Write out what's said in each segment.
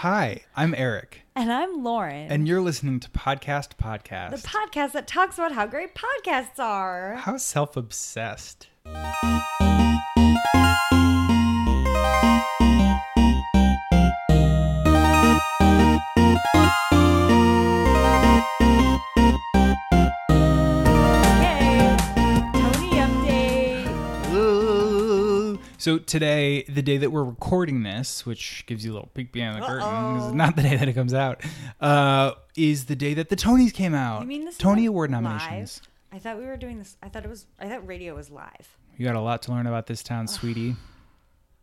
Hi, I'm Eric, And I'm Lauren. and you're listening to Podcast Podcast. the podcast that talks about how great podcasts are. How self obsessed. So today, the day that we're recording this, which gives you a little peek behind the curtain, Uh-oh. it's not the day that it comes out, uh, is the day that the Tonys came out. You mean this? Tony is Award live? nominations. I thought we were doing this. I thought it was. I thought radio was live. You got a lot to learn about this town, sweetie.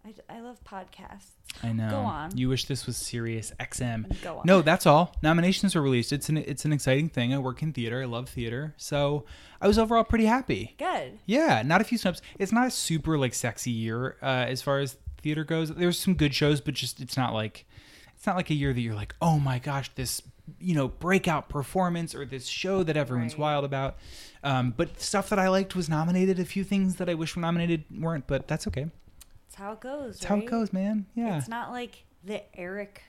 I, I love podcasts. I know. Go on. You wish this was Sirius XM. Go on. No, that's all. Nominations were released. It's an it's an exciting thing. I work in theater. I love theater. So I was overall pretty happy. Good. Yeah, not a few snubs. It's not a super like sexy year uh, as far as theater goes. There's some good shows, but just it's not like it's not like a year that you're like, oh my gosh, this you know breakout performance or this show that everyone's Right. wild about. Um, but stuff that I liked was nominated. A few things that I wish were nominated weren't, but that's okay. How it goes. That's how it goes, man. Yeah, It's not like the Eric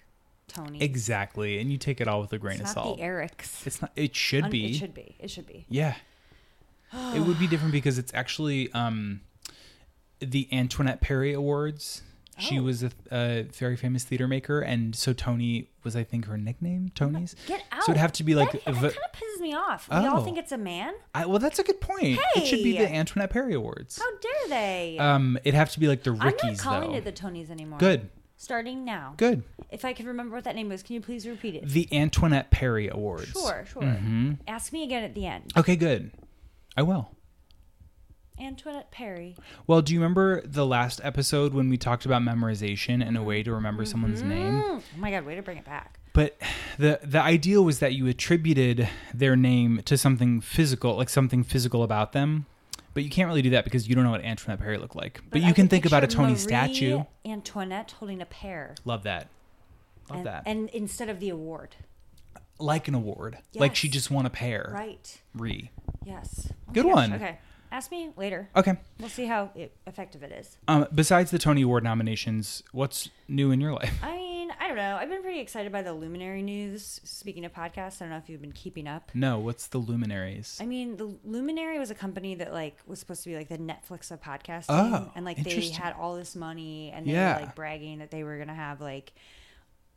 Tony. exactly. And you take it all with a grain It's of salt. the Erics. It's not. It should Un- be. It should be. It should be. Yeah. it would be different because it's actually um, the Antoinette Perry Awards. She Oh. was a, a very famous theater maker, and so Tony was, I think, her nickname. Tony's. Get out. So it'd have to be like. that, that kind of pisses me off. We Oh. all think it's a man. I, well, that's a good point. It should be the Antoinette Perry Awards. How dare they? Um, it'd have to be like the Ricky's. I'm not calling though. it the Tonys anymore. Good. Starting now. Good. If I can remember what that name was, can you please repeat it? The Antoinette Perry Awards. Sure, sure. Mm-hmm. Ask me again at the end. Okay, good. I will. Antoinette Perry. Well, do you remember the last episode when we talked about memorization and a way to remember someone's mm-hmm. name? Oh my god, way to bring it back. But the the ideal was that you attributed their name to something physical, like something physical about them. But you can't really do that because you don't know what Antoinette Perry looked like. But, you I can think about a Tony Marie statue. Antoinette holding a pear. Love that. Love and, that. And instead of the award. like an award. Like she just won a pair. Right. Re. Yes. Good one. Okay. Ask me later. Okay. We'll see how it, effective it is. Um, besides the Tony Award nominations, what's new in your life? I mean, I don't know. I've been pretty excited by the Luminary news. Speaking of podcasts, I don't know if you've been keeping up. No, what's the luminaries? I mean, the Luminary was a company that like was supposed to be like the Netflix of podcasting, Oh, and like they had all this money, and they Yeah. were like bragging that they were gonna have like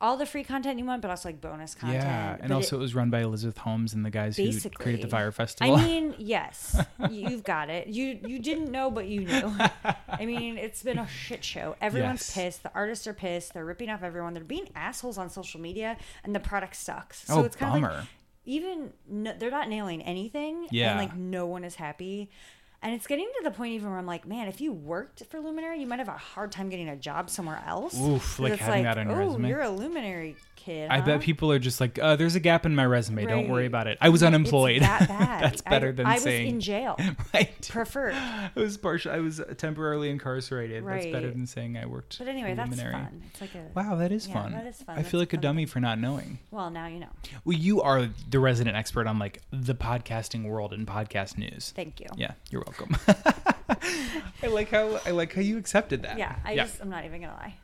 all the free content you want, but also like bonus content. yeah, and But also it, it- was run by Elizabeth Holmes and the guys who created the Fire Festival. I mean, yes, you've got it. You you didn't know, but you knew. I mean, it's been a shit show. Everyone's Yes. pissed. The artists are pissed. They're ripping off everyone. They're being assholes on social media, and the product sucks. So oh, it's kind of bummer. like even no, they're not nailing anything. Yeah. and like no one is happy. And it's getting to the point even where I'm like, man, if you worked for Luminary, you might have a hard time getting a job somewhere else. Oof, like having that on your oh, resume." you're a Luminary kid. I huh?" bet people are just like, uh, there's a gap in my resume. Don't worry about it. I was unemployed. that bad. That's better I, than I saying I was in jail. right. Preferred. I was partial. I was temporarily incarcerated. That's better than saying I worked. But anyway, that's fun. It's like a Wow, that is Yeah, fun. that is fun. I That's feel like a dummy thing. for not knowing. well, now you know. Well, you are the resident expert on like the podcasting world and podcast news. Thank you. Yeah, you're welcome. I like how I like how you accepted that. Yeah, I just I'm not even gonna lie.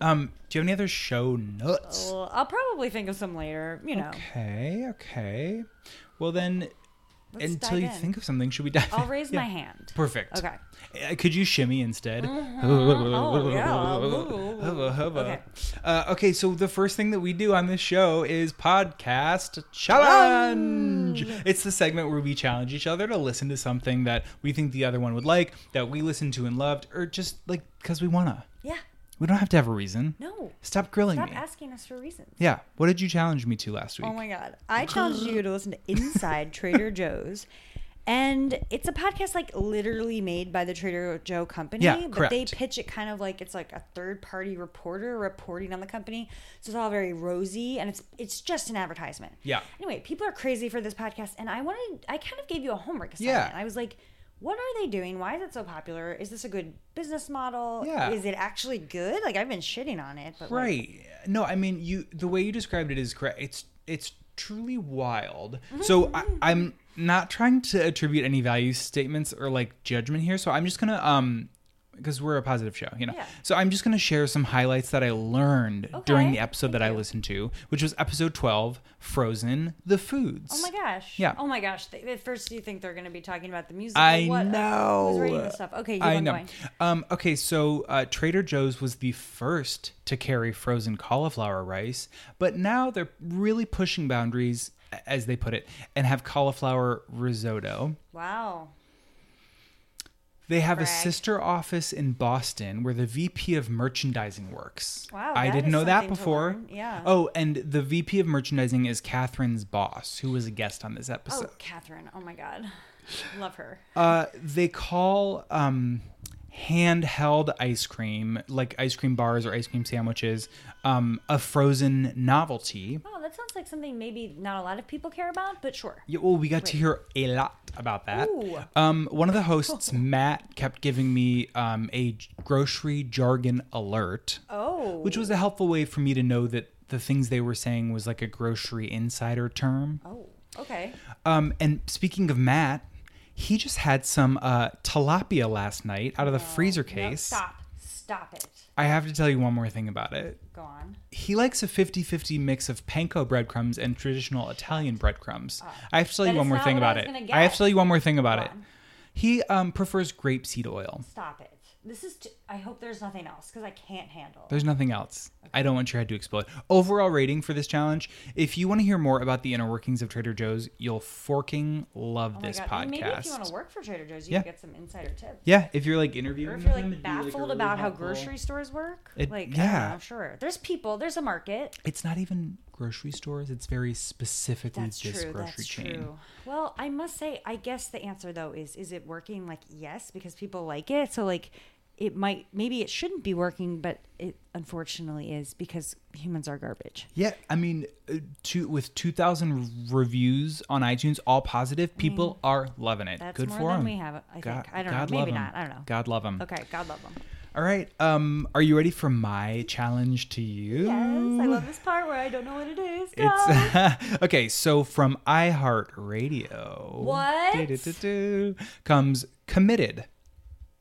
Um, do you have any other show nuts? I'll probably think of some later. You know, Okay, okay. Well then, Let's until you in. think of something, should we dive? I'll in? raise Yeah. my hand. Perfect. Okay. Uh, Could you shimmy instead? Oh, yeah. Hubba, hubba. Okay. Uh, okay, so the first thing that we do on this show is podcast challenge. It's the segment where we challenge each other to listen to something that we think the other one would like, that we listened to and loved, or just like because we wanna. Yeah. We don't have to have a reason. No. Stop grilling Stop me. asking us for reasons. yeah. What did you challenge me to last week? Oh my god. I challenged you to listen to Inside Trader Joe's. And it's a podcast like literally made by the Trader Joe company, Yeah, but they pitch it kind of like it's like a third party reporter reporting on the company. So it's all very rosy and it's it's just an advertisement. Yeah. Anyway, people are crazy for this podcast and I wanted I kind of gave you a homework assignment. Yeah. assignment. I was like, what are they doing? Why is it so popular? Is this a good business model? Yeah. Is it actually good? Like I've been shitting on it, but like, Right. No, I mean you. The way you described it is correct. It's it's truly wild. Mm-hmm. So I, I'm not trying to attribute any value statements or like judgment here. So I'm just gonna um because we're a positive show, you know. Yeah. So I'm just going to share some highlights that I learned during the episode that I listened to, which was episode 12, Frozen: The Foods. Oh my gosh. Yeah. Oh my gosh. They, at first, you think they're going to be talking about the music. I what? know. Who's reading this stuff? Okay, you I know. Um, okay, so uh, Trader Joe's was the first to carry frozen cauliflower rice, but now they're really pushing boundaries, as they put it, and have cauliflower risotto. Wow. They have a sister office in Boston where the VP of merchandising works. Wow, I didn't know that before. Yeah. Oh, and the VP of merchandising is Catherine's boss, who was a guest on this episode. Oh, Catherine. Oh my God. Love her. Uh, they call um, handheld ice cream, like ice cream bars or ice cream sandwiches, um, a frozen novelty. Oh, that sounds like something maybe not a lot of people care about, but sure. Yeah, well, we got to hear a lot about that. Ooh. Um, one of the hosts, Matt, kept giving me um, a grocery jargon alert, Oh. which was a helpful way for me to know that the things they were saying was like a grocery insider term. Oh, okay. Um, and speaking of Matt, he just had some uh, tilapia last night out of the freezer No, case. stop. Stop it. I have to tell you one more thing about it. Go on. He likes a 50 50 mix of panko breadcrumbs and traditional Italian breadcrumbs. I have to tell you one more thing I about it. I have to tell you one more thing about Go it. on. He um, prefers grapeseed oil. Stop it. This is. T- I hope there's nothing else because I can't handle. There's nothing else. I don't want your head to explode. Overall rating for this challenge if you want to hear more about the inner workings of Trader Joe's, you'll forking love Oh this God. And Maybe if you want to work for Trader Joe's, you Yeah. can get some insider tips. Yeah, if you're like interviewing, Or if you're them, like a baffled really about how grocery stores work, It- like yeah. sure there's people, there's a market. It's not even grocery stores. It's very specifically That's this true. grocery That's chain. true. Well, I must say, I guess the answer though is, is it working? Like yes, because people like it. So like, it might maybe it shouldn't be working, but it unfortunately is because humans are garbage. Yeah, I mean, uh, two, with 2,000 reviews on iTunes, all positive, people are loving it. That's Good more for than them. we have. I God- think. I don't God know. Maybe not. I don't know. God love them. Okay. God love them. All right. Um, are you ready for my challenge to you? Yes, I love this part where I don't know what it is. It's okay. So from iHeartRadio, What? comes committed.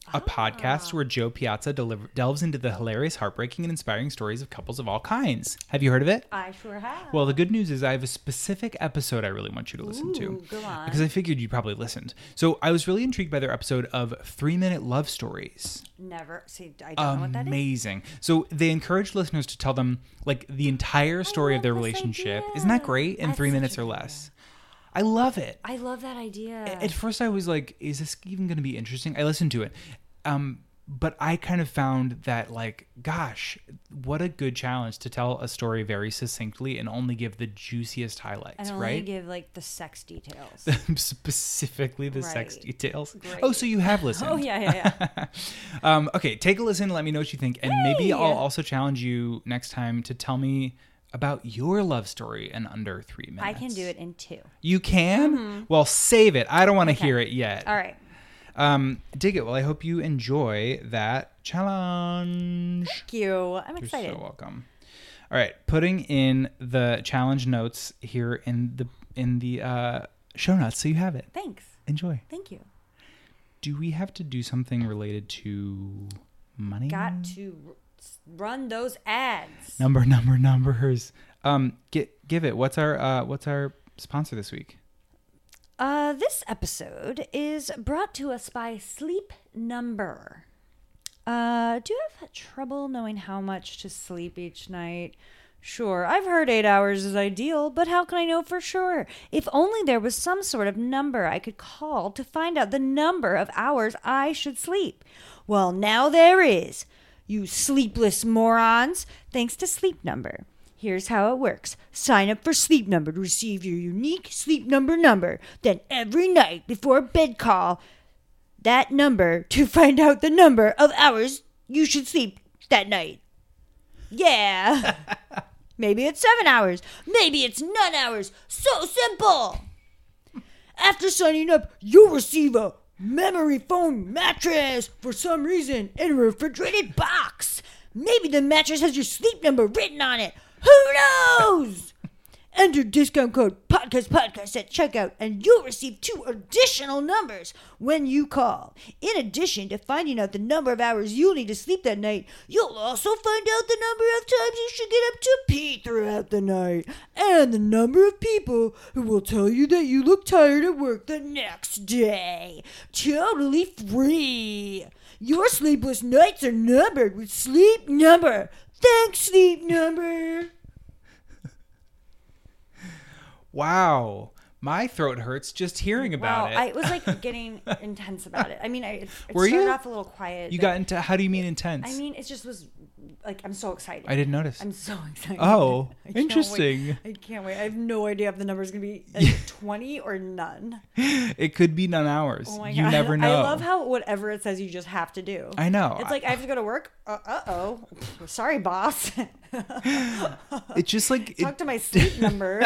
Ah. A podcast where Jo Piazza deliver, delves into the hilarious, heartbreaking, and inspiring stories of couples of all kinds. Have you heard of it? I sure have. Well, the good news is I have a specific episode I really want you to listen Ooh, to. go on. Because I figured you probably listened. So I was really intrigued by their episode of Three Minute Love Stories. Never. See, I don't know what that is. Amazing. So they encourage listeners to tell them like the entire story of their relationship. idea. Isn't that great? In That's three minutes or less. I love it. I love that idea. At first I was like, is this even going to be interesting? I listened to it. Um, but I kind of found that like, gosh, what a good challenge to tell a story very succinctly and only give the juiciest highlights, and only right? give like the sex details. Specifically the sex Right. details. Great. Oh, so you have listened. oh yeah, yeah, yeah. um, okay, take a listen. Let me know what you think, and maybe I'll also challenge you next time to tell me about your love story in under three minutes. I can do it in two. You can. Well, save it. I don't want to Okay. hear it yet. All right. Um, dig it. Well, I hope you enjoy that challenge. Thank you. I'm excited. You're so welcome. All right, putting in the challenge notes here in the in the uh, show notes, so you have it. Thanks. Enjoy. Thank you. Do we have to do something related to money? Got to run those ads. number number numbers. Um, get give it. What's our uh, what's our sponsor this week? Uh, this episode is brought to us by Sleep Number. Uh, do you have trouble knowing how much to sleep each night? Sure, I've heard eight hours is ideal, but how can I know for sure? If only there was some sort of number I could call to find out the number of hours I should sleep. Well, now there is. You sleepless morons. Thanks to Sleep Number. Here's how it works. Sign up for Sleep Number to receive your unique Sleep Number number. Then every night before bed call that number to find out the number of hours you should sleep that night. Yeah. Maybe it's seven hours. Maybe it's nine hours. So simple. After signing up, you'll receive a memory foam mattress for some reason in a refrigerated box. Maybe the mattress has your sleep number written on it. Who knows? Enter discount code podcast podcast at checkout and you'll receive two additional numbers when you call. In addition to finding out the number of hours you'll need to sleep that night, you'll also find out the number of times you should get up to pee throughout the night and the number of people who will tell you that you look tired at work the next day. Totally free. Your sleepless nights are numbered with Sleep Number. Thanks, Sleep Number. Wow. My throat hurts just hearing about wow, it. I was like getting intense about it. I mean, I it, it Were started you? off a little quiet. you got into how do you mean intense? I mean, it just was like I'm so excited. I didn't notice. I'm so excited. Oh, I interesting. I can't wait. I have no idea if the number is gonna be like 20 or none. it could be none hours. Oh my you god! never know. I love how whatever it says, you just have to do. I know. It's like I have to go to work. Uh oh. Sorry, boss. it's just like Talk it, to my sleep number.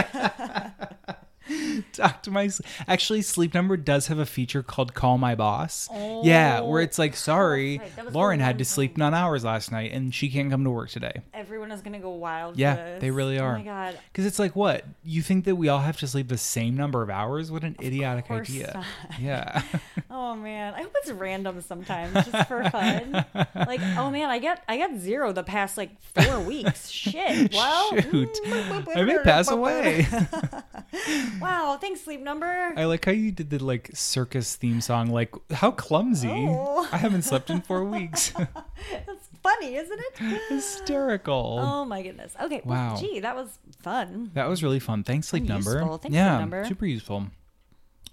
talk to my s- actually sleep number does have a feature called call my boss yeah where it's like oh, sorry right. Was the lauren had to sleep nine hours last night and she can't come to work today Everyone is gonna go wild. yeah they really are Oh my god. because it's like what you think that we all have to sleep the same number of hours what an idiotic idea not. yeah Oh man, I hope it's random sometimes, just for fun. Like, oh man, I get I got zero the past like four weeks. Shit. Well, shoot mm, i may pass away Wow, thanks, sleep number. i like how you did the like circus theme song like how clumsy Oh. i haven't slept in four weeks That's funny, isn't it? hysterical Oh my goodness. Okay. Wow. Well, gee, that was fun. That was really fun. Thanks, Sleep And Number. useful. Thanks, Sleep yeah, Number. super useful.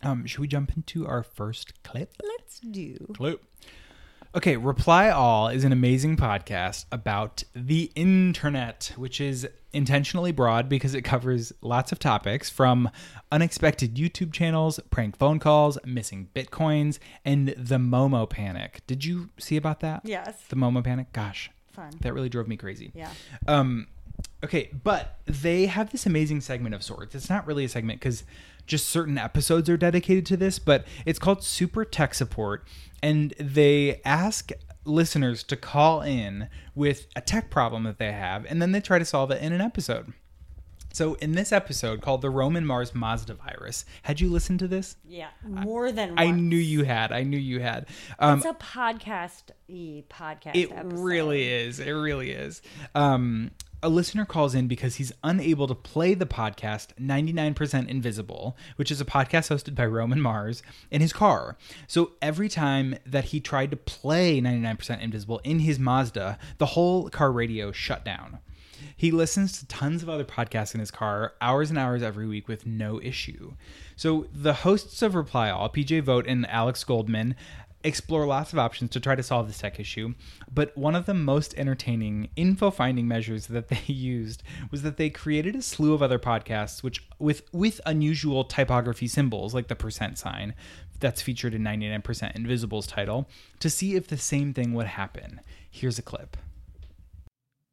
Um, should we jump into our first clip? Let's do. Clip. Okay, Reply All is an amazing podcast about the internet, which is intentionally broad because it covers lots of topics from unexpected YouTube channels, prank phone calls, missing bitcoins, and the Momo panic. Did you see about that? Yes. The Momo panic? Gosh, Fun. that really drove me crazy. Yeah. Um, okay, but they have this amazing segment of sorts. It's not really a segment because just certain episodes are dedicated to this, but it's called Super Tech Support, and they ask listeners to call in with a tech problem that they have, and then they try to solve it in an episode. So in this episode called the Roman Mars Mazda virus, had you listened to this? Yeah. More than I once. knew you had. I knew you had. Um, It's a podcast y podcast. it episode. really is. It really is. Um, a listener calls in because he's unable to play the podcast 99% Invisible, which is a podcast hosted by Roman Mars, in his car. So every time that he tried to play 99% Invisible in his Mazda, the whole car radio shut down. He listens to tons of other podcasts in his car, hours and hours every week with no issue. So the hosts of Reply All, PJ Vogt and Alex Goldman, explore lots of options to try to solve this tech issue. But one of the most entertaining info finding measures that they used was that they created a slew of other podcasts which with with unusual typography symbols like the percent sign that's featured in 99% Invisible's title to see if the same thing would happen. Here's a clip.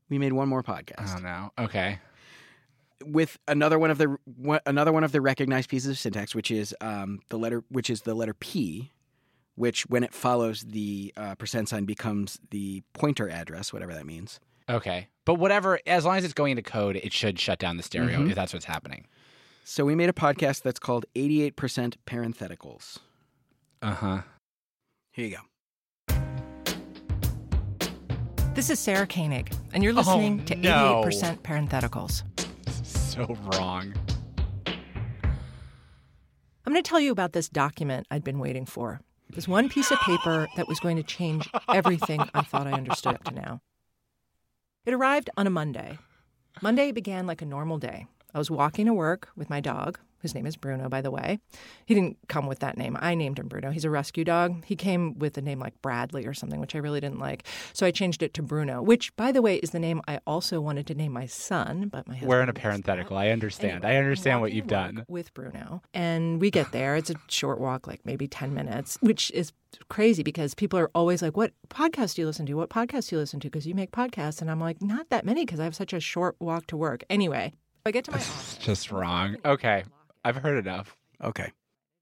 We made one more podcast Oh no. Okay. with another one of the another one of the recognized pieces of syntax, which is um, the letter, which is the letter P, which when it follows the uh, percent sign becomes the pointer address, whatever that means. Okay. But whatever, as long as it's going into code, it should shut down the stereo Mhm. if that's what's happening. So we made a podcast that's called 88% Parentheticals. Uh huh. Here you go. This is Sarah Koenig, and you're Oh, listening to 88% Parentheticals. So wrong. I'm going to tell you about this document I'd been waiting for. This one piece of paper that was going to change everything I thought I understood up to now. It arrived on a Monday. Monday began like a normal day. I was walking to work with my dog. whose name is Bruno, by the way. He didn't come with that name. I named him Bruno. He's a rescue dog. He came with a name like Bradley or something, which I really didn't like. So I changed it to Bruno, which, by the way, is the name I also wanted to name my son, but my husband We're in a parenthetical. I understand. Anyway, I understand what you've done. with Bruno, and we get there. It's a short walk, like maybe ten minutes, which is crazy because people are always like, "What podcast do you listen to? What podcast do you listen to?" Because you make podcasts, and I'm like, "Not that many," because I have such a short walk to work. Anyway, I get to my This is office. just wrong. Okay. I've heard enough. Okay.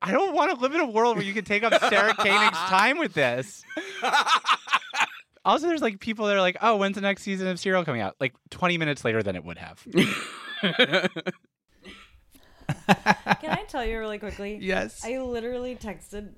I don't want to live in a world where you can take up Sarah Koenig's time with this. Also, there's like people that are like, "Oh, when's the next season of Serial coming out?" Like 20 minutes later than it would have. Can I tell you really quickly? Yes. I literally texted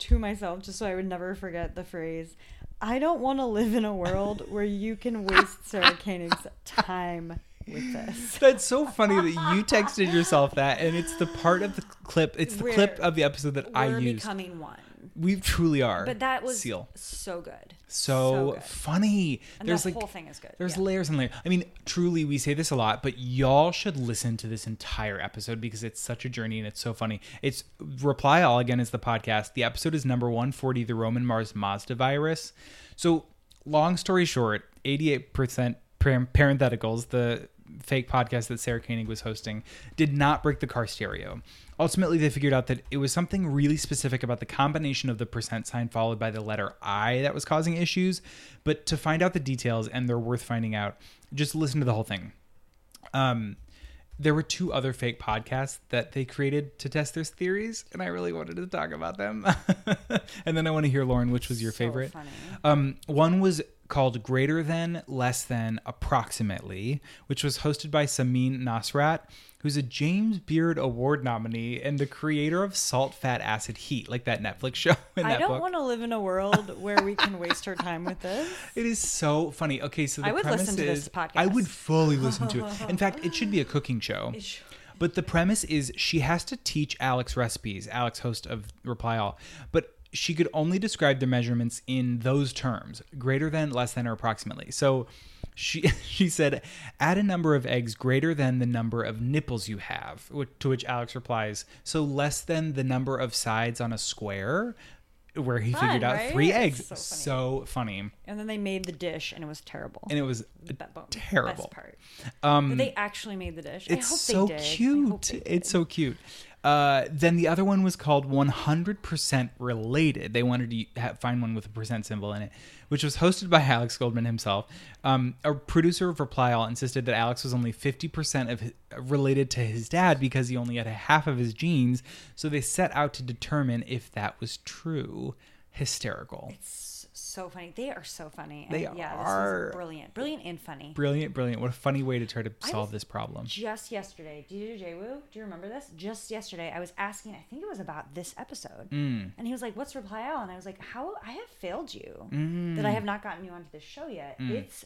to myself just so I would never forget the phrase. I don't want to live in a world where you can waste Sarah Koenig's time with this. That's so funny that you texted yourself that, and it's the part of the clip. It's the We're- clip of the episode that I We're used. becoming one. we truly are. But that was seal. so good. So, good. funny. And there's the like whole thing is good. There's yeah. layers and layers. I mean, truly, we say this a lot, but y'all should listen to this entire episode because it's such a journey and it's so funny. It's Reply All again is the podcast. The episode is number 140, the Roman Mars Mazda virus. So, long story short, 88% par- parentheticals, the fake podcast that Sarah Koenig was hosting, did not break the car stereo. Ultimately, they figured out that it was something really specific about the combination of the percent sign followed by the letter I that was causing issues. But to find out the details, and they're worth finding out, just listen to the whole thing. Um, there were two other fake podcasts that they created to test their theories, and I really wanted to talk about them. and then I want to hear Lauren, which was your So favorite. funny. Um, one was called Greater Than, Less Than, Approximately, which was hosted by Samin Nosrat, who's a James Beard Award nominee and the creator of Salt, Fat, Acid, Heat, like that Netflix show in I don't want to live in a world where we can waste our time with this. It is so funny. Okay, so the I would premise listen to this is podcast. I would fully listen to it. In fact, it should be a cooking show. But the premise is she has to teach Alex recipes, Alex, host of Reply All, but she could only describe the measurements in those terms greater than, less than, or approximately. So she, she said, add a number of eggs greater than the number of nipples you have. To which Alex replies, so less than the number of sides on a square, where he Fun, figured out right? three eggs. so funny. So funny. And then they made the dish, and it was terrible. And it was terrible. Best part. Um, they actually made the dish. it's I hope so they did. I hope cute. It's so cute. Uh, then the other one was called 100% Related. They wanted to ha- find one with a percent symbol in it, which was hosted by Alex Goldman himself. Um, a producer of Reply All insisted that Alex was only 50% of his, related to his dad because he only had half of his genes. So they set out to determine if that was true. Hysterical. It's so funny. They are so funny. They and yeah, are. Brilliant, brilliant and funny. Brilliant, brilliant. What a funny way to try to solve this problem. Just yesterday, do you do you remember this? Just yesterday, I was asking. I think it was about this episode, Mm. and he was like, "What's reply all?" And I was like, "How I have failed you Mm. that I have not gotten you onto this show yet. It's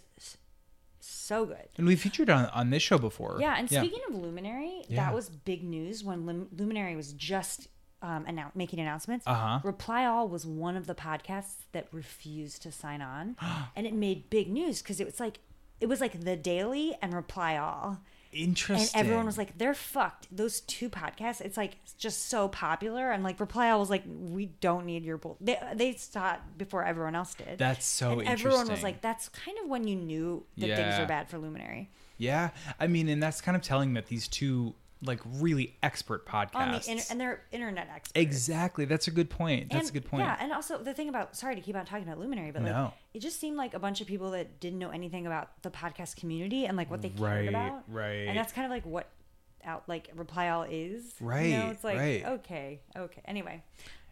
so good." And we featured on, on this show before. Yeah, and speaking of Luminary, Yeah. that was big news when Lim- Luminary was just um, annou- making announcements. Uh-huh. Reply All was one of the podcasts that refused to sign on, and it made big news because it was like it was like the Daily and Reply All, Interesting. and everyone was like, "They're fucked." Those two podcasts, it's like just so popular, and like Reply All was like, "We don't need your bull." They they stopped before everyone else did. That's so and everyone was like, "That's kind of when you knew that things were bad for Luminary." Yeah, I mean, and that's kind of telling that these two like really expert on the inter- and they're internet experts. exactly, that's a good point. That's And- a good point. Yeah, and also the thing about sorry to keep on talking about Luminary, but like No. it just seemed like a bunch of people that didn't know anything about the podcast community and like what they cared Right, about. right. And that's kind of like what out like Reply All is. You know, Right, it's like right. okay, okay. Anyway.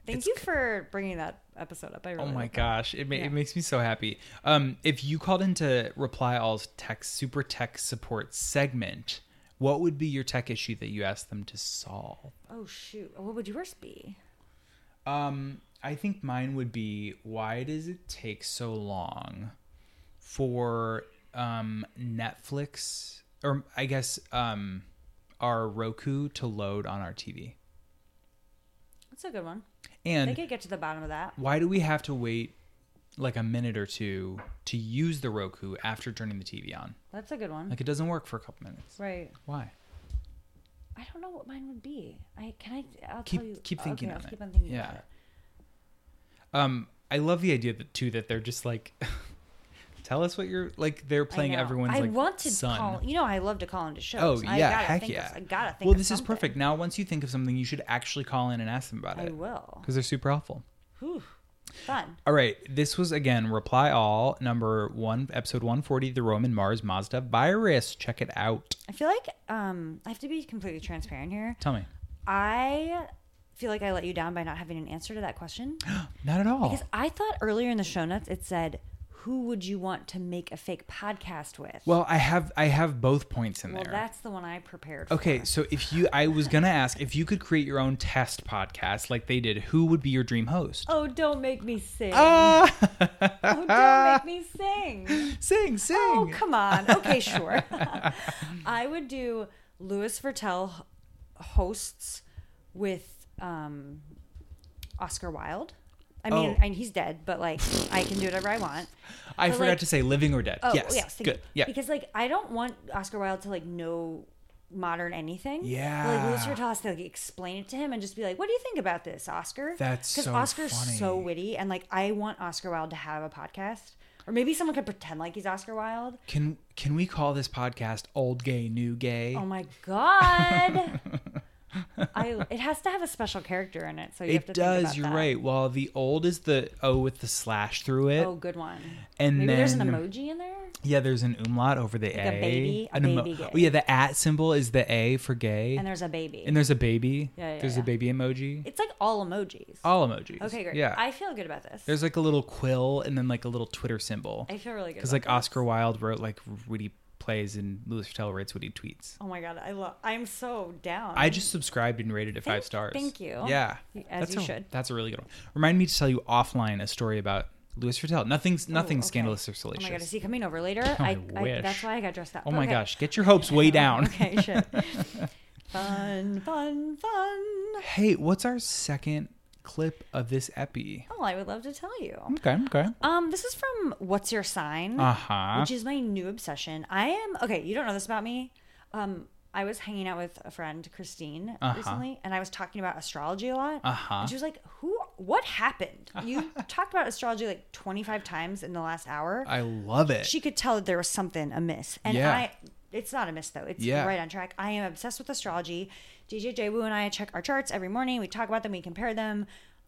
Thank It's you for bringing that episode up. I really Oh my gosh, it, ma- Yeah. it makes me so happy. Um, if you called into Reply All's tech super tech support segment, what would be your tech issue that you asked them to solve? Oh shoot. What would yours be? Um, I think mine would be why does it take so long for um, Netflix or I guess um, our Roku to load on our TV? That's a good one. And they could get to the bottom of that. why do we have to wait like a minute or two to use the Roku after turning the TV on? That's a good one. Like it doesn't work for a couple minutes. right. Why? I don't know what mine would be. I can I I'll Keep- tell you keep thinking okay, on I'll it. keep on thinking Yeah. about it. Um, I love the idea that too that they're just like, tell us what you're like. They're playing everyone's I like want to son. call. You know, I love to call into shows. Oh I yeah, gotta heck think yeah! Of, I gotta think. well, this is perfect. Now, once you think of something, you should actually call in and ask them about I it I will. because they're super helpful. Whew. Fun. All right, this was again reply all number one, episode one forty, the Roman Mars Mazda virus. Check it out. I feel like um I have to be completely transparent here. Tell me, I feel like I let you down by not having an answer to that question not at all. because I thought earlier in the show notes it said who would you want to make a fake podcast with? Well, I have I have both points in there. Well, there. that's the one I prepared. Okay, for. so if you, I was gonna ask if you could create your own test podcast like they did, who would be your dream host? Oh, don't make me sing. Ah, oh, don't make me sing. sing, sing. Oh, come on. Okay, sure. I would do Louis Virtel hosts with um, Oscar Wilde. I mean, Oh. and he's dead, but like I can do whatever I want. I but, forgot like- to say living or dead. Oh, yes, yes, good. you. Yeah, Because like I don't want Oscar Wilde to like know modern anything. Yeah. But, like Louis has to like explain it to him and just be like, "What do you think about this, Oscar?" That's because so Oscar's so witty, and like I want Oscar Wilde to have a podcast, or maybe someone could pretend like he's Oscar Wilde. can can we call this podcast "Old Gay, New Gay"? Oh my god. I it has to have a special character in it, so you have it to does. You're that. right. Well, the old is the O with the slash through it. Oh, good one. And maybe there's an emoji in there. Yeah, there's an umlaut over the Like A. a baby- a An baby gay. Oh yeah, the at symbol is the A for gay. And there's a baby. And there's a baby. Yeah, yeah, There's yeah. a baby emoji. it's like all emojis. All emojis. okay, great. Yeah. I feel good about this. there's like a little quill and then like a little Twitter symbol. I feel really good. Because like this. Oscar Wilde wrote like witty plays and Louis Virtel writes he tweets. Oh my god, I love. I'm so down. I just subscribed and rated it Thank- five stars. thank you. Yeah, As that's you a, should. That's a really good one. Remind me to tell you offline a story about Louis Virtel. Nothing's nothing Oh, okay. scandalous or salacious. Oh my god, is he coming over later? I I, I, wish. that's why I got dressed up. oh my Okay. gosh, get your hopes way down. okay, shit. fun, fun, fun. Hey, what's our second clip of this epi? Oh, I would love to tell you. Okay, okay. Um, this is from What's Your Sign, Uh huh. which is my new obsession. I am okay. You don't know this about me. Um, I was hanging out with a friend, Christine, Uh-huh. recently, and I was talking about astrology a lot. Uh-huh. And she was like, "Who? What happened? You talked about astrology like twenty five times in the last hour." I love it. she could tell that there was something amiss. And Yeah. I it's not amiss though. It's Yeah. right on track. I am obsessed with astrology. DJ Wu and I check our charts every morning. We talk about them, we compare them.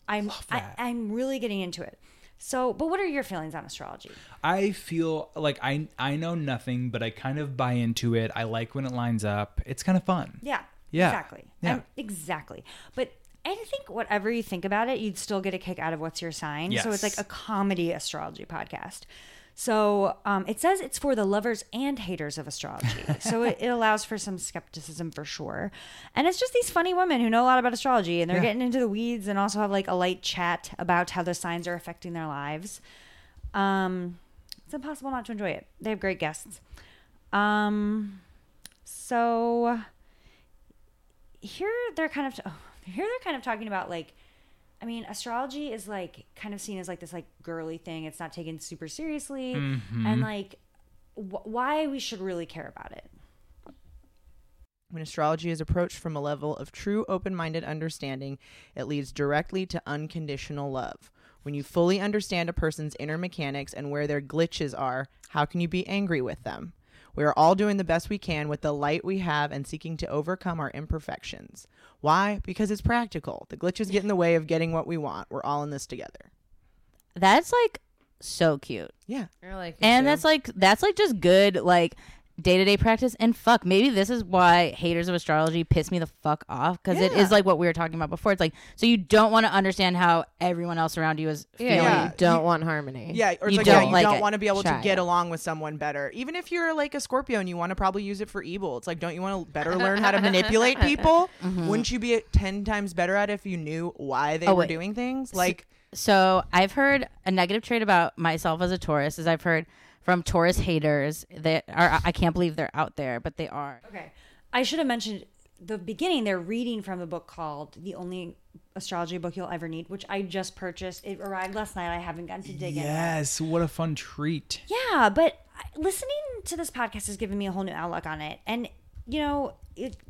I'm I. I'm really getting into it. So, but what are your feelings on astrology? I feel like I I know nothing, but I kind of buy into it. I like when it lines up. It's kind of fun. Yeah. Yeah. Exactly. Yeah. And- exactly. But I think whatever you think about it, you'd still get a kick out of what's your sign. So it's like a comedy astrology podcast. So um, it says it's for the lovers and haters of astrology. so it, it allows for some skepticism for sure. And it's just these funny women who know a lot about astrology and they're Yeah. getting into the weeds and also have like a light chat about how the signs are affecting their lives. Um, it's impossible not to enjoy it. They have great guests. Um, so here they're kind of oh, here they're kind of talking about like I mean, astrology is like kind of seen as like this like girly thing. It's not taken super seriously, mm-hmm. and like wh- why we should really care about it. When astrology is approached from a level of true open minded understanding, it leads directly to unconditional love. When you fully understand a person's inner mechanics and where their glitches are, how can you be angry with them? We are all doing the best we can with the light we have and seeking to overcome our imperfections. Why? Because it's practical. The glitches get in the way of getting what we want. We're all in this together. That's like so cute. Yeah. You're like, And that's like that's like just good like day to day practice. And fuck, maybe this is why haters of astrology piss me the fuck off because it Yeah. is like what we were talking about before. It's like so you don't want to understand how everyone else around you is yeah, feeling. Yeah. you don't You- want harmony. Yeah, or it's You like, don't yeah, you like don't it. want to be able Try to get it. along with someone better. Even if you're like a Scorpio and you want to probably use it for evil, it's like, don't you want to better learn how to manipulate people? Mm-hmm. Wouldn't you be uh, 10 times better at it if you knew why they Oh, were wait. doing things? Like, So I've heard a negative trait about myself as a Taurus is I've heard from Taurus haters that are I can't believe they're out there, but they are. Okay, I should have mentioned the beginning. They're reading from a book called "The Only Astrology Book You'll Ever Need," which I just purchased. It arrived last night. I haven't gotten to dig in. Yes, what a fun treat. Yeah, but listening to this podcast has given me a whole new outlook on it. And you know, it what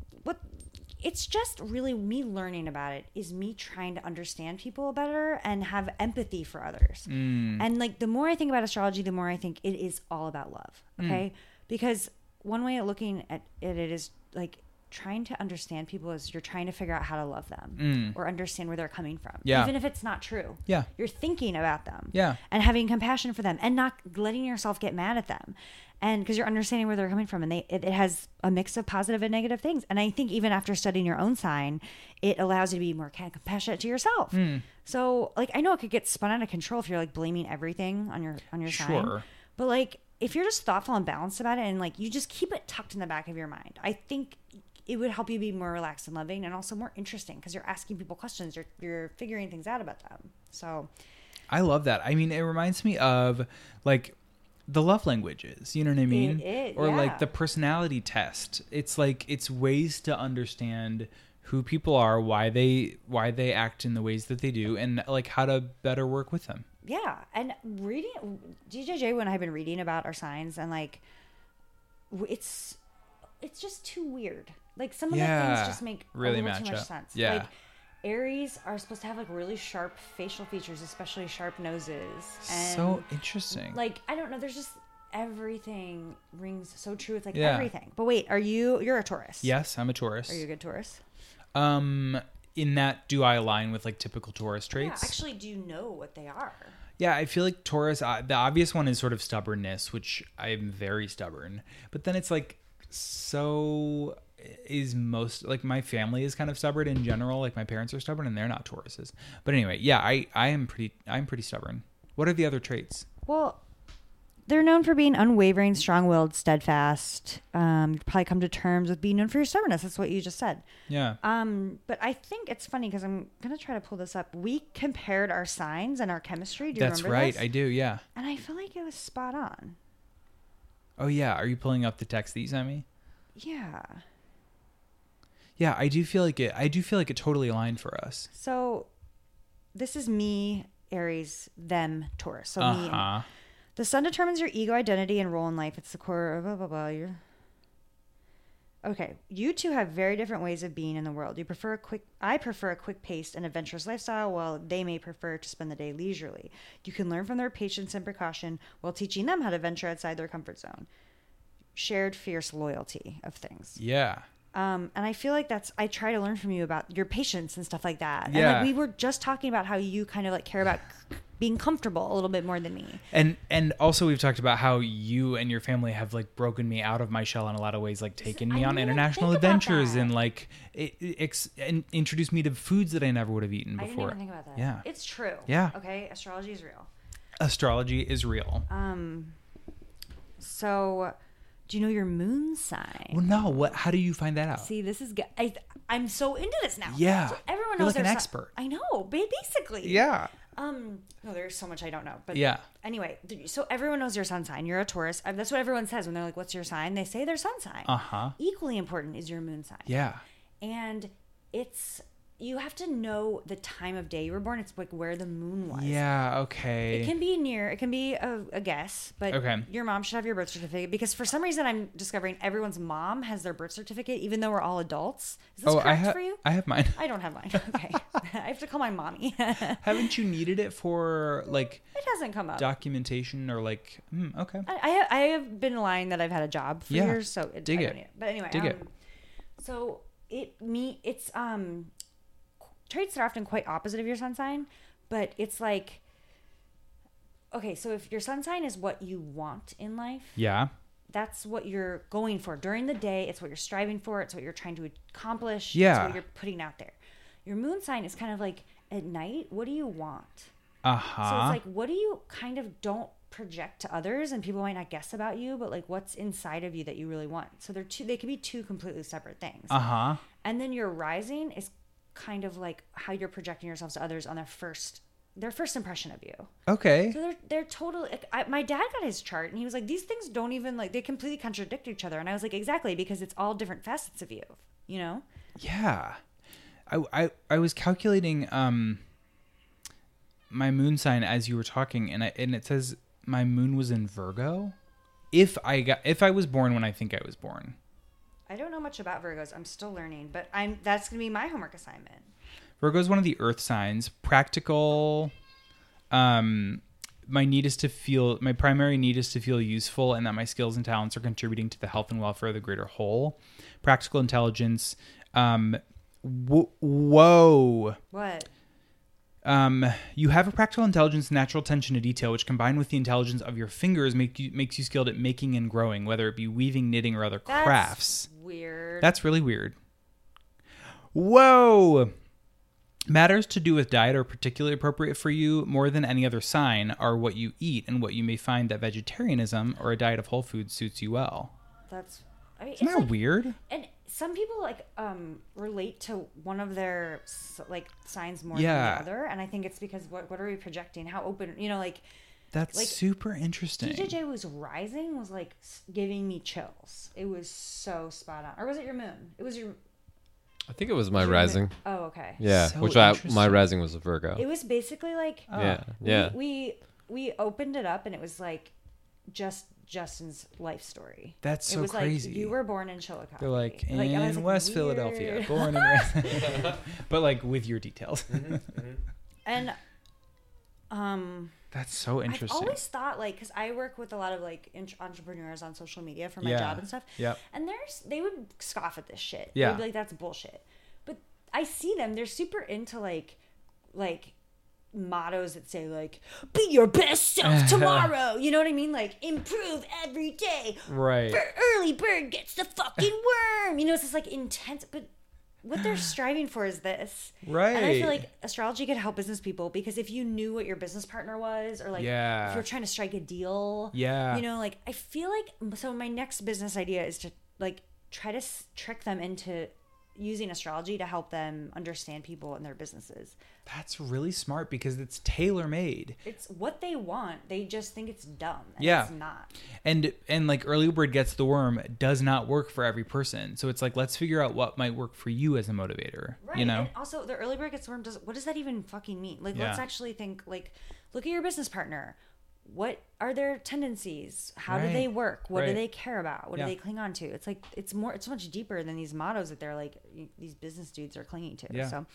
it's just really me learning about it is me trying to understand people better and have empathy for others. And like the more I think about astrology, the more I think it is all about love. Okay? Because one way of looking at it, it is like trying to understand people is you're trying to figure out how to love them or understand where they're coming from. Mm. Yeah. Even if it's not true. Yeah. You're thinking about them. Yeah. And having compassion for them and not letting yourself get mad at them. And because you're understanding where they're coming from and they it, it has a mix of positive and negative things. And I think even after studying your own sign, it allows you to be more ca- compassionate to yourself. Hmm. So like I know it could get spun out of control if you're like blaming everything on your on your sign. Sure. But like if you're just thoughtful and balanced about it and like you just keep it tucked in the back of your mind, I think it would help you be more relaxed and loving and also more interesting because you're asking people questions, you're you're figuring things out about them. So I love that. I mean, it reminds me of like the love languages. You know what I mean? it- or yeah. like the personality test. It's like it's ways to understand who people are, why they why they act in the ways that they do, and like how to better work with them. yeah, and reading DJJ when I've been reading about our signs and like it's it's just too weird. Like some of the things just make really a little too much up. sense. Yeah. Like Aries are supposed to have like really sharp facial features, especially sharp noses. And so interesting. like I don't know, there's just everything rings so true. It's like Yeah. everything. But wait, are you you're a Taurus? yes, I'm a Taurus. Are you a good Taurus? Um, in that, do I align with like typical Taurus Yeah, traits? actually, do you know what they are? Yeah, I feel like Taurus. Uh, the obvious one is sort of stubbornness, which I'm very stubborn. But then it's like so is most like my family is kind of stubborn in general. Like my parents are stubborn and they're not Tauruses. But anyway, yeah, I I am pretty I'm pretty stubborn. What are the other traits? Well, they're known for being unwavering, strong-willed, steadfast. Um, you probably come to terms with being known for your stubbornness. That's what you just said. Yeah. Um, but I think it's funny because I'm gonna try to pull this up. We compared our signs and our chemistry. Do you That's remember right. this? I do. Yeah. and I feel like it was spot on. Oh yeah. Are you pulling up the text that you sent me? Yeah. Yeah, I do feel like it. I do feel like it totally aligned for us. So this is me, Aries, them, Taurus. So Uh me. The sun determines your ego, identity, and role in life. It's the core of blah blah blah. You're okay. You two have very different ways of being in the world. You prefer a quick. I prefer a quick-paced and adventurous lifestyle, while they may prefer to spend the day leisurely. You can learn from their patience and precaution while teaching them how to venture outside their comfort zone. Shared fierce loyalty of things. Yeah. Um, and I feel like that's I try to learn from you about your patience and stuff like that. Yeah. And like we were just talking about how you kind of like care about being comfortable a little bit more than me. And and also we've talked about how you and your family have like broken me out of my shell in a lot of ways, like taken me I on international adventures and like it, it ex- and introduced me to foods that I never would have eaten before. I didn't even think about that. Yeah. It's true. Yeah. Okay, astrology is real. Astrology is real. Um so do you know your moon sign? well, no. What? How do you find that out? See, this is. I I'm so into this now. Yeah. So everyone You're knows like an expert. I know, basically. yeah. Um no, there's so much I don't know, but Yeah. Anyway, so everyone knows your sun sign. You're a Taurus. That's what everyone says when they're like, "What's your sign?" They say their sun sign. Uh huh. Equally important is your moon sign. Yeah. and it's you have to know the time of day you were born. It's like where the moon was. Yeah. Okay. It can be near. It can be a, a guess, but Okay. your mom should have your birth certificate because for some reason I'm discovering everyone's mom has their birth certificate, even though we're all adults. Is this oh, I correct have. for you? I have mine. I don't have mine. Okay, I have to call my mommy. Haven't you needed it for like it hasn't come up. documentation or like? Hmm, okay. I, I have, I have been lying that I've had a job for Yeah. years, so it, Dig I it. it. But anyway, Dig um, it. so it me it's um traits that are often quite opposite of your sun sign, but it's like okay, so if your sun sign is what you want in life, Yeah. that's what you're going for during the day. It's what you're striving for. It's what you're trying to accomplish. It's Yeah. what you're putting out there. Your moon sign is kind of like at night. What do you want? Uh huh. So it's like, what do you kind of don't project to others, and people might not guess about you, but like, what's inside of you that you really want? So they're two. They could be two completely separate things. Uh huh. and then your rising is kind of like how you're projecting yourselves to others on their first their first impression of you. Okay. So they're they're totally. Like, I, my dad got his chart, and he was like, these things don't even like they completely contradict each other. And I was like, exactly because it's all different facets of you. You know. Yeah. I, I, I was calculating um my moon sign as you were talking and I, and it says my moon was in Virgo. If I got if I was born when I think I was born. I don't know much about Virgos. I'm still learning, but I'm that's gonna be my homework assignment. Virgo is one of the earth signs, practical um my need is to feel my primary need is to feel useful and that my skills and talents are contributing to the health and welfare of the greater whole. Practical intelligence. Um, w- whoa. What? Um, you have a practical intelligence, natural attention to detail, which combined with the intelligence of your fingers, make you makes you skilled at making and growing, whether it be weaving, knitting, or other That's crafts. weird. That's really weird. Whoa! Matters to do with diet are particularly appropriate for you more than any other sign are what you eat and what you may find that vegetarianism or a diet of whole foods suits you well. That's. I mean, Isn't it's that like, weird? and some people like um relate to one of their like signs more Yeah. than the other, and I think it's because what what are we projecting? How open? You know, like That's like, super interesting. DJJ was rising was like giving me chills. It was so spot on. Or was it your moon? It was your. I think it was my your moon. rising. Oh, okay. Yeah, So which I, my rising was a Virgo. It was basically like yeah, yeah. We, we we opened it up and it was like just Justin's life story. That's it so was crazy. like you were born in Chillicothe. They're like in I like, West Philadelphia, weird. born and raised, but like with your details. and um That's so interesting. I've always thought like because I work with a lot of like int- entrepreneurs on social media for my Yeah. job and stuff. Yeah. And there's they would scoff at this shit. Yeah. They'd be like that's bullshit. But I see them. They're super into like like mottos that say like be your best self tomorrow. you know what I mean? Like improve every day. right. Bir- early bird gets the fucking worm. You know, it's this like intense, but what they're striving for is this. Right and I feel like astrology could help business people because if you knew what your business partner was, or like Yeah. if you're trying to strike a deal, Yeah. you know, like I feel like so my next business idea is to like try to s- trick them into using astrology to help them understand people and their businesses. That's really smart because it's tailor made. It's what they want. They just think it's dumb. Yeah. It's not. And and like early bird gets the worm does not work for every person. So it's like let's figure out what might work for you as a motivator. Right. You know? And also, the early bird gets the worm. Does what does that even fucking mean? Like, let's actually think. Like, look at your business partner. What are their tendencies? How do they work? What do they care about? What Yeah. do they cling on to? It's like it's more. It's much deeper than these mottos that they're like these business dudes are clinging to. Yeah. So,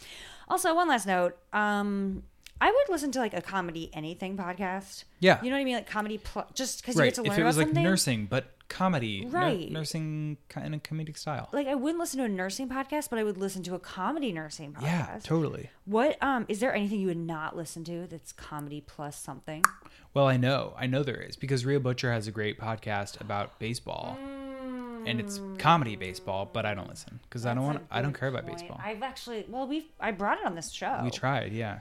also one last note. Um, I would listen to like a comedy anything podcast. Yeah. You know what I mean? Like comedy plus, just because you Right. get to learn If it was like something. nursing, but comedy. nur- Right. nursing kind of comedic style. Like I wouldn't listen to a nursing podcast, but I would listen to a comedy nursing podcast. Yeah, totally. What um is there anything you would not listen to that's comedy plus something? Well, I know. I know there is because Rhea Butcher has a great podcast about baseball. And it's comedy baseball, but I don't listen because I don't want I don't care about baseball. I've actually well we've I brought it on this show. We tried, yeah.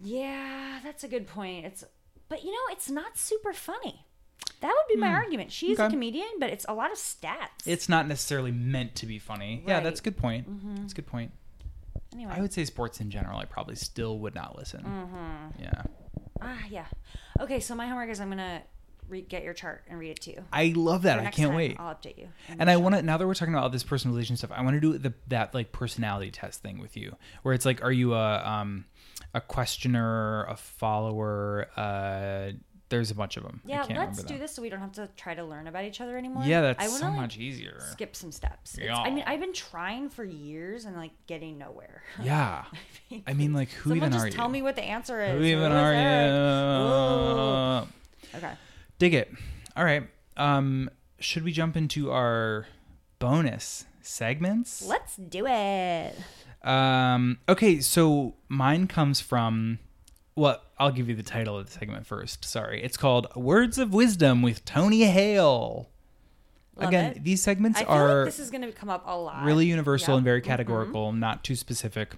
Yeah, that's a good point. It's but you know it's not super funny. That would be my argument. She's a Hmm. Comedian, but it's a lot of stats. It's not necessarily meant to be funny. Yeah, that's a good point. That's a good point. anyway. I would say sports in general. I probably still would not listen. Mm-hmm. Yeah, ah yeah. Okay, so my homework is I'm gonna re- get your chart and read it to you. I love that. For I next can't time, wait. I'll update you. And I want to now that we're talking about all this personalization stuff, I want to do the that like personality test thing with you, where it's like, are you a um a questioner, a follower? Uh, there's a bunch of them. Yeah, let's do this so we don't have to try to learn about each other anymore. Yeah, that's I wanna, so like, much easier. Skip some steps. It's- Yeah. I mean, I've been trying for years and like getting nowhere. Yeah, I mean, like who even just are tell me what the answer is. who even Who are you? Okay. Dig it. All right. Um, should we jump into our bonus segments? Let's do it. Um, okay, so mine comes from. Well, I'll give you the title of the segment first. Sorry. It's called Words of Wisdom with Tony Hale. Love Again, it. these segments I feel are like this is going to come up a lot. really universal Yep. and very categorical, mm-hmm. not too specific.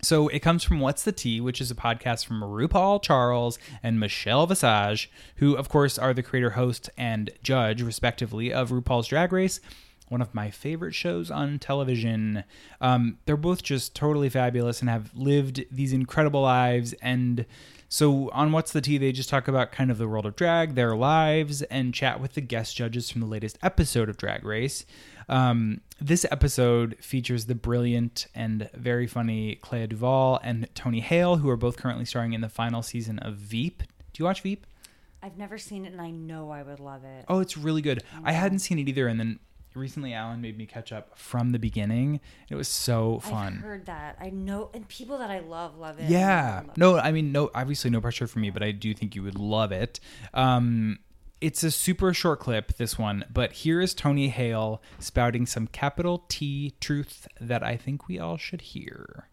So it comes from What's the Tea, which is a podcast from RuPaul Charles and Michelle Visage, who, of course, are the creator, host, and judge, respectively, of RuPaul's Drag Race, one of my favorite shows on television. Um, they're both just totally fabulous and have lived these incredible lives. And so on What's the Tea, they just talk about kind of the world of drag, their lives, and chat with the guest judges from the latest episode of Drag Race. Um, this episode features the brilliant and very funny Clea DuVall and Tony Hale, who are both currently starring in the final season of Veep. Do you watch Veep? I've never seen it and I know I would love it. Oh, it's really good. I hadn't seen it either, and then recently Alan made me catch up from the beginning. It was so fun. I've heard that. I know, and people that I love love it. Yeah. Um, No, I mean, no, obviously no pressure for me, but I do think you would love it. Um, it's a super short clip, this one, but here is Tony Hale spouting some capital T truth that I think we all should hear.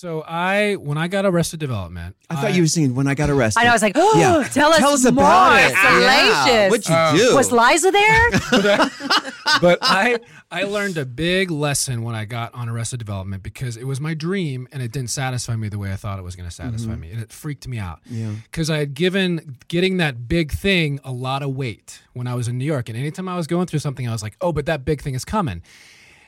So I, when I got Arrested Development, I thought you were singing when I got arrested. I know. I was like, oh, Yeah. tell us, Tell us more. about it. Salacious. Yeah. What'd you Um, do? Was Liza there? but I I learned a big lesson when I got on Arrested Development because it was my dream and it didn't satisfy me the way I thought it was going to satisfy me and it freaked me out. Yeah. Because I had given getting that big thing a lot of weight when I was in New York and anytime I was going through something I was like, "Oh, but that big thing is coming."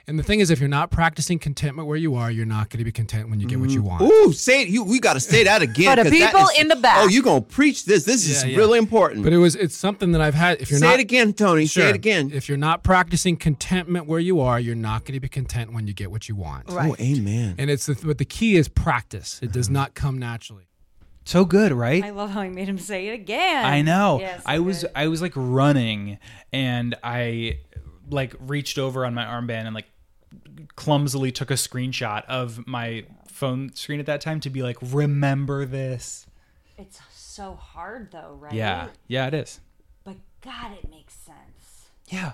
And the thing is if you're not practicing contentment where you are, you're not going to be content when you get what you mm. want. Ooh, say it. You, we got to say that again. For the 'cause that people is- in the back. Oh, you gonna preach this? This is Yeah, yeah. really important. But it was it's something that I've had if you're say not it again, Tony. Say it again. If you're not practicing contentment where you are, you're not going to be content when you get what you want. Oh, amen. And it's the, but the key is practice. It does uh-huh. not come naturally. So good, right? I love how he made him say it again. I know. Yes, I was good. I was like running and I like reached over on my armband and like clumsily took a screenshot of my phone screen at that time to be like remember this. It's so hard though, right? Yeah. Yeah, it is. But God, it makes sense. Yeah.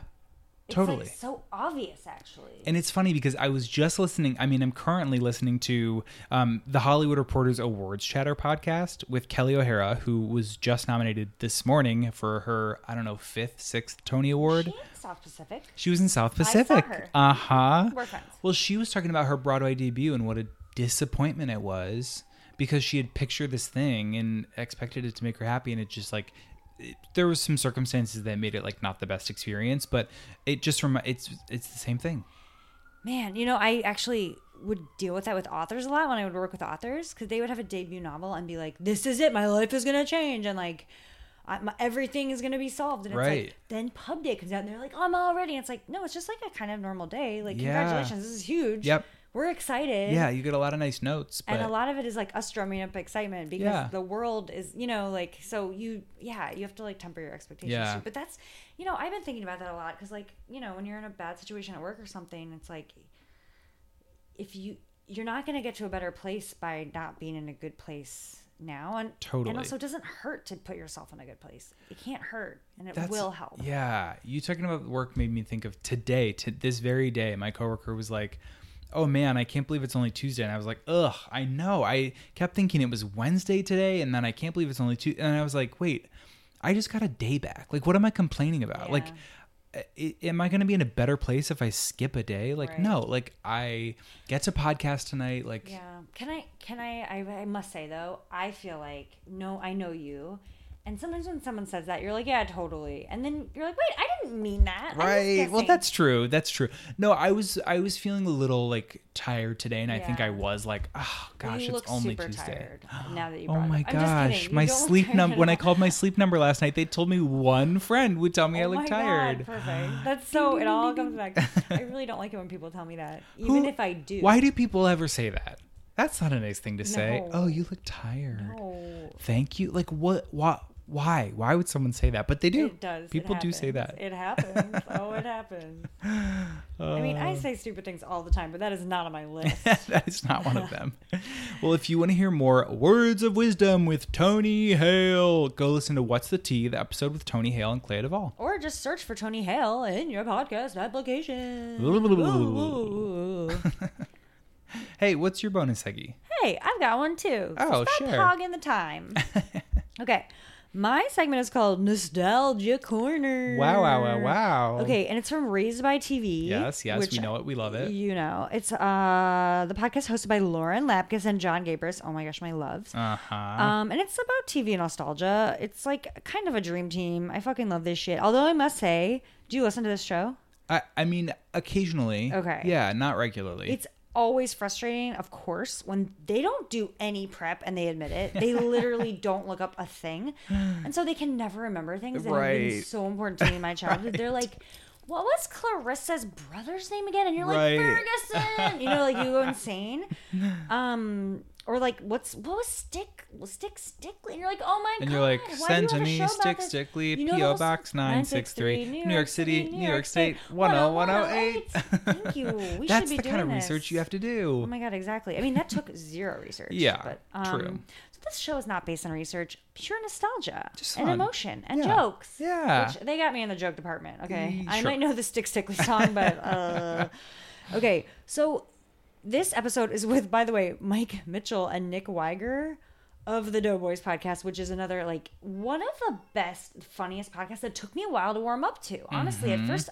It's Totally. like so obvious, actually. And it's funny because I was just listening. I mean, I'm currently listening to um, the Hollywood Reporters Awards Chatter podcast with Kelli O'Hara, who was just nominated this morning for her, I don't know, fifth, sixth Tony Award. She in South Pacific. She was in South Pacific. Uh huh. We're friends. Well, she was talking about her Broadway debut and what a disappointment it was because she had pictured this thing and expected it to make her happy, and it just like it, there was some circumstances that made it like not the best experience, but it just remi- it's it's the same thing. Man, you know, I actually would deal with that with authors a lot when I would work with authors because they would have a debut novel and be like, "This is it, my life is gonna change," and like. I, my, everything is gonna be solved, and it's Right. like then pub day comes out, and they're like, "I'm all ready." And it's like, no, it's just like a kind of normal day. Like, Yeah. congratulations, this is huge. Yep. We're excited. Yeah, you get a lot of nice notes, but and a lot of it is like us drumming up excitement because Yeah. the world is you know like so you yeah you have to like temper your expectations Yeah. too. but that's you know i've been thinking about that a lot because like you know when you're in a bad situation at work or something it's like if you you're not going to get to a better place by not being in a good place now and Totally. and also it doesn't hurt to put yourself in a good place it can't hurt and it That's- will help Yeah, you talking about work made me think of today. To this very day, my coworker was like, "Oh man, I can't believe it's only Tuesday," and I was like, "Ugh, I know." I kept thinking it was Wednesday today, and then I can't believe it's only Tuesday, and I was like, "Wait, I just got a day back. Like, what am I complaining about? Like." I- Am I going to be in a better place if I skip a day? Like, Right. no. Like, I get to podcast tonight. Like, Yeah. Can I? Can I, I? I must say though, I feel like no, I know you, and sometimes when someone says that, you're like, yeah, totally, and then you're like, wait, I didn't mean that. Right well that's true that's true no i was i was feeling a little like tired today and i think i was like oh gosh you it's look only super tuesday tired now that you oh my up. I'm just gosh my sleep number when i called my sleep number last night they told me one friend would tell me i Oh look tired God, perfect. That's so. It all comes back. I really don't like it when people tell me that, even Who- if I do. why do people ever say that that's not a nice thing to say No. oh you look tired No. thank you like what what why why would someone say that but they do It does. It people do say that It happens. oh, it happens. I mean, I uh. say stupid things all the time, but that is not on my list. that is not one of them. well, if you want to hear more words of wisdom with Tony Hale, go listen to What's the Tea, the episode with Tony Hale and Clea DuVall. or just search for Tony Hale in your podcast application. Ooh. Ooh. Hey, what's your bonus, Seggy? Hey, I've got one too. So Oh, stop sure. hogging the time. okay. My segment is called Nostalgia Corner. Wow, wow, wow, wow. Okay, and it's from Raised by TV. Yes, yes, which we know it. We love it. You know, it's uh the podcast hosted by Lauren Lapkus and John Gabrus. Oh my gosh, my loves. Uh huh. Um, and it's about TV nostalgia. It's like kind of a dream team. I fucking love this shit. Although I must say, do you listen to this show? I, I mean, occasionally. Okay. Yeah, not regularly. It's always frustrating, of course, when they don't do any prep and they admit it. They literally don't look up a thing. And so they can never remember things that have been so important to me in my childhood. They're like, what was Clarissa's brother's name again? And you're like, Right. Ferguson. You know, like you go insane. Um, or like what's what was stick stick stickly and you're like oh my And god you're like, why do you send to me, Stick this?" Stickly, You know P.O. Box 963, New York City, New York State, 10108. Thank you. We That's should be the doing kind of this. research you have to do. Oh my god, exactly. I mean, that took zero research. Yeah, but, um, true. So this show is not based on research, pure nostalgia Just and emotion and Yeah. jokes. Yeah. which they got me in the joke department. Okay, Mm, I might know the Stick Stickly song, but uh, okay. So this episode is with, by the way, Mike Mitchell and Nick Wiger of the Doughboys podcast, which is another like one of the best, funniest podcasts that took me a while to warm up to. Honestly, Mm-hmm. at first.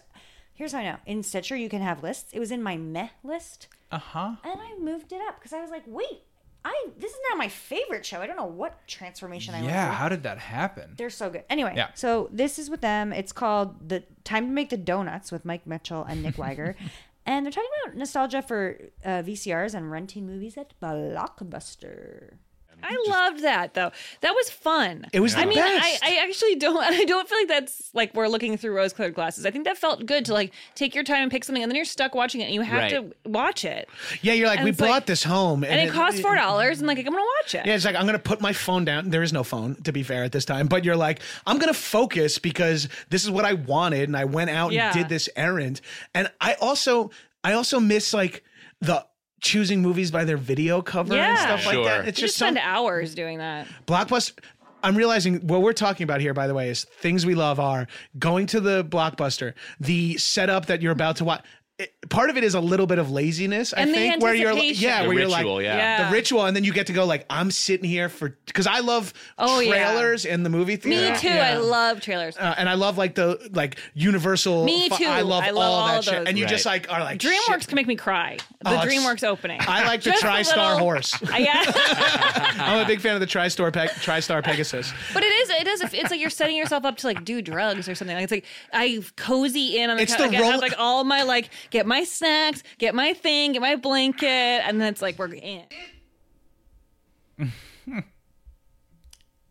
Here's how I know. In Stitcher, you can have lists. It was in my meh list Uh huh. and I moved it up because I was like, wait, I this is not my favorite show. I don't know what transformation I Yeah, how did that happen? They're so good. Anyway, Yeah. so this is with them. It's called The Time to Make the Donuts with Mike Mitchell and Nick Wiger. and they're talking about nostalgia for uh, VCRs and renting movies at Blockbuster. I loved that though. That was fun. It was the I mean. I, I actually don't. I don't feel like that's like we're looking through rose-colored glasses. I think that felt good to like take your time and pick something, and then you're stuck watching it, and you have Right. to watch it. Yeah, you're like, And we it's bought like- this home, And, it, costs four dollars, and like I'm gonna watch it. Yeah, it's like I'm gonna put my phone down. There is no phone, to be fair, at this time. But you're like, I'm gonna focus because this is what I wanted, and I went out Yeah. and did this errand. And I also, I also miss like the choosing movies by their video cover and Yeah. stuff like that. It's You just just spend some hours doing that. blockbuster. I'm realizing what we're talking about here, by the way, is things we love are going to the blockbuster, the setup that you're about to watch. It, part of it is a little bit of laziness, I And the think, where you're, anticipation. yeah, The where you're like, yeah. Yeah. the ritual, and then you get to go like, I'm sitting here for because I love Oh, yeah. trailers in the movie theater. Me too. Yeah. I love trailers. Uh, and I love like the like Universal. Me fu- too. I love, I love all, all that of shit, and you Right. just like are like DreamWorks shit. can make me cry. The Oh, DreamWorks opening. I like the Just a TriStar little- horse. Yeah. I'm a big fan of the TriStar Pe- TriStar Pegasus. But it is, it is. It's like you're setting yourself up to like do drugs or something. Like it's like I cozy in on the. It's cou- the like, I have roll- like all my like get my snacks, get my thing, get my blanket, and then it's like we're in.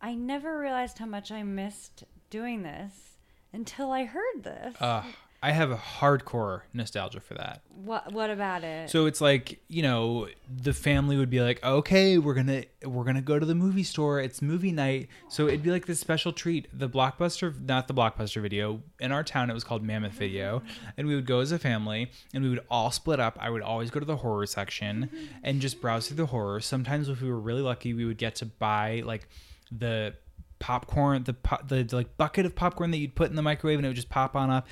I never realized how much I missed doing this until I heard this. Uh, I have a hardcore nostalgia for that. what what about it? So it's like you know the family would be like, okay, we're gonna we're gonna go to the movie store. It's movie night, so it'd be like this special treat. The blockbuster, not the blockbuster video in our town, it was called Mammoth Video, and we would go as a family, and we would all split up. I would always go to the horror section and just browse through the horror. Sometimes, if we were really lucky, we would get to buy like the popcorn, the po- the like bucket of popcorn that you'd put in the microwave, and it would just pop on up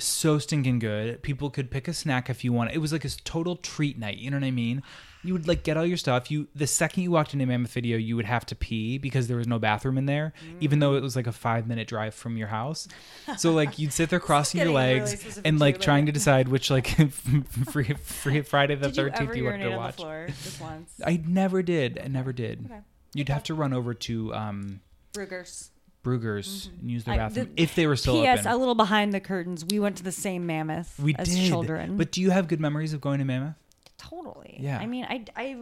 so stinking good. People could pick a snack if you want. It was like a total treat night. You know what I mean? You would like get all your stuff. You the second you walked into Mammoth Video, you would have to pee because there was no bathroom in there, even though it was like a five minute drive from your house. So like you'd sit there crossing your getting really legs and like trying to decide which like free, free Friday the Did you Thirteenth you, wanted to watch. floor just once? I never did. I never did. Okay. You'd have to run over to um, Bruegger's. Bruegger's and use their Mm-hmm. I- bathroom the- if they were still P.S. open. A little behind the curtains. We went to the same Mammoth we as did. children. But do you have good memories of going to Mammoth? totally. Yeah. I mean, I, I,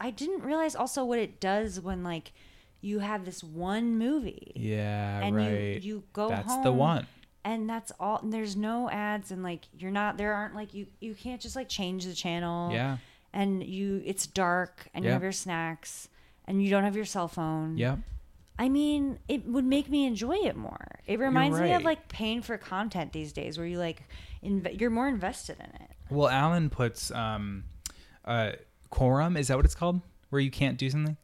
I didn't realize also what it does when like you have this one movie. Yeah, and right. you you go That's home the one. and that's all and there's no ads and like you're not there aren't like you you can't just like change the channel Yeah. and you it's dark and you have your snacks and you don't have your cell phone Yeah. I mean it would make me enjoy it more it reminds me of like paying for content these days where you like inv- you're more invested in it Well, Alan puts um, uh, quorum. Is that what it's called? Where you can't do something?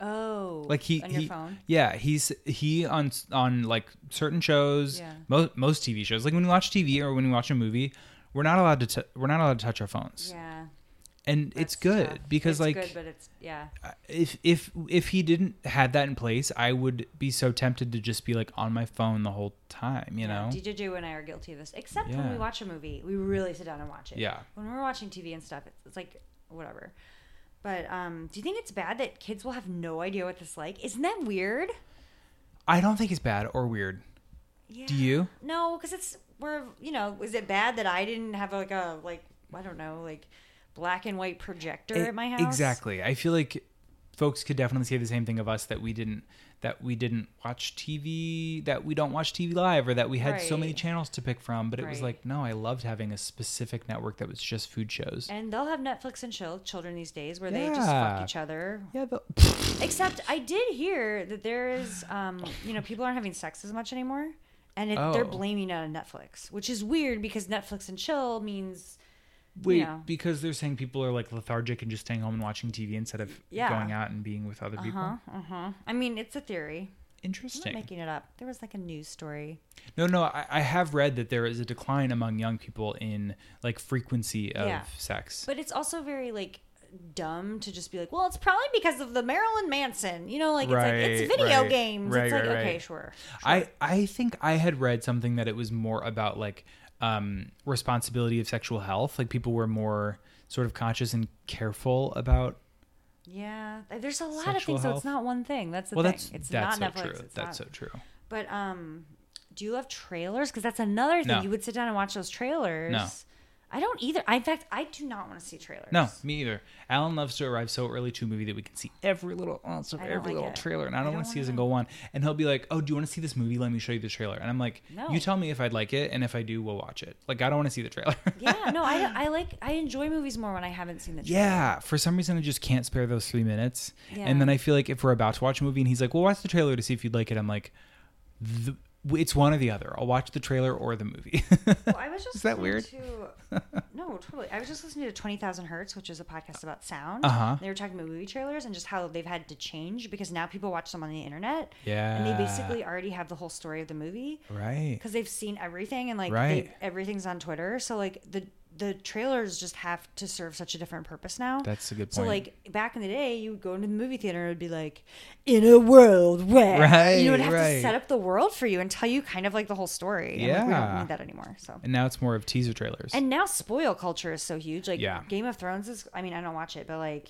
oh Like he, on your he phone yeah, he's he on on like certain shows, Yeah. most most TV shows. Like when we watch TV or when we watch a movie, we're not allowed to t- we're not allowed to touch our phones, yeah and it's good tough. because It's like good, but it's yeah if if if he didn't had that in place, I would be so tempted to just be like on my phone the whole time. You know? DJJ and I are guilty of this. Except when we watch a movie, we really sit down and watch it. Yeah. When we're watching TV and stuff, it's, it's like whatever. But um, do you think it's bad that kids will have no idea what this like? Isn't that weird? I don't think it's bad or weird. Yeah. Do you? No, because it's we're you know. Is it bad that I didn't have like a like I don't know like black and white projector E- at my house? Exactly. I feel like folks could definitely say the same thing of us that we didn't that we didn't watch TV, that we don't watch TV live, or that we had so many channels to pick from. But it was like, no, I loved having a specific network that was just food shows. And they'll have Netflix and chill children these days where they just fuck each other. Yeah, but Except I did hear that there is, um, you know, people aren't having sex as much anymore, and it, they're Oh. blaming it on Netflix, which is weird because Netflix and chill means, Wait, know, because they're saying people are like lethargic and just staying home and watching TV instead of Yeah. going out and being with other uh people. uh huh. I mean, it's a theory. I'm Interesting. not making it up. There was like a news story. No, no, I, I have read that there is a decline among young people in like frequency of Yeah. sex. But it's also very like dumb to just be like, well, it's probably because of the Marilyn Manson. You know, like it's like it's video right, games. right, it's like okay, right. sure. I I think I had read something that it was more about like um responsibility of sexual health. Like people were more sort of conscious and careful about. Yeah, there's a lot of things, so it's not one thing. That's the well, thing. that's it's that's not so Netflix. true. That's not. so true. But um, do you love trailers? Because that's another thing. No. You would sit down and watch those trailers. No. I don't either. I, in fact, I do not want to see trailers. No, me either. Alan loves to arrive so early to a movie that we can see every little ounce of every like little it. trailer, and I don't, want to see a wanna single one. And he'll be like, "Oh, do you want to see this movie? Let me show you the trailer." And I'm like, No. "You tell me if I'd like it, and if I do, we'll watch it." Like, I don't want to see the trailer. Yeah, no, I, I like I enjoy movies more when I haven't seen the trailer. Yeah, for some reason I just can't spare those three minutes. Yeah. And then I feel like if we're about to watch a movie and he's like, "Well, watch the trailer to see if you'd like it," I'm like, the, "It's one or the other. I'll watch the trailer or the movie." Well, I was just Is that weird? To, no, totally. I was just listening to Twenty Thousand Hertz, which is a podcast about sound. Uh-huh. They were talking about movie trailers and just how they've had to change because now people watch them on the internet. Yeah. And they basically already have the whole story of the movie. Right. Because they've seen everything and like Right. they, everything's on Twitter. So like the the trailers just have to serve such a different purpose now. That's a good point. So like back in the day, you would go into the movie theater and it would be like, in a world where Right, you would have right. to set up the world for you and tell you kind of like the whole story. And, like, we don't need that anymore. So and now it's more of teaser trailers. and now spoil culture is so huge. Like Yeah. Game of Thrones is. I mean, I don't watch it, but like,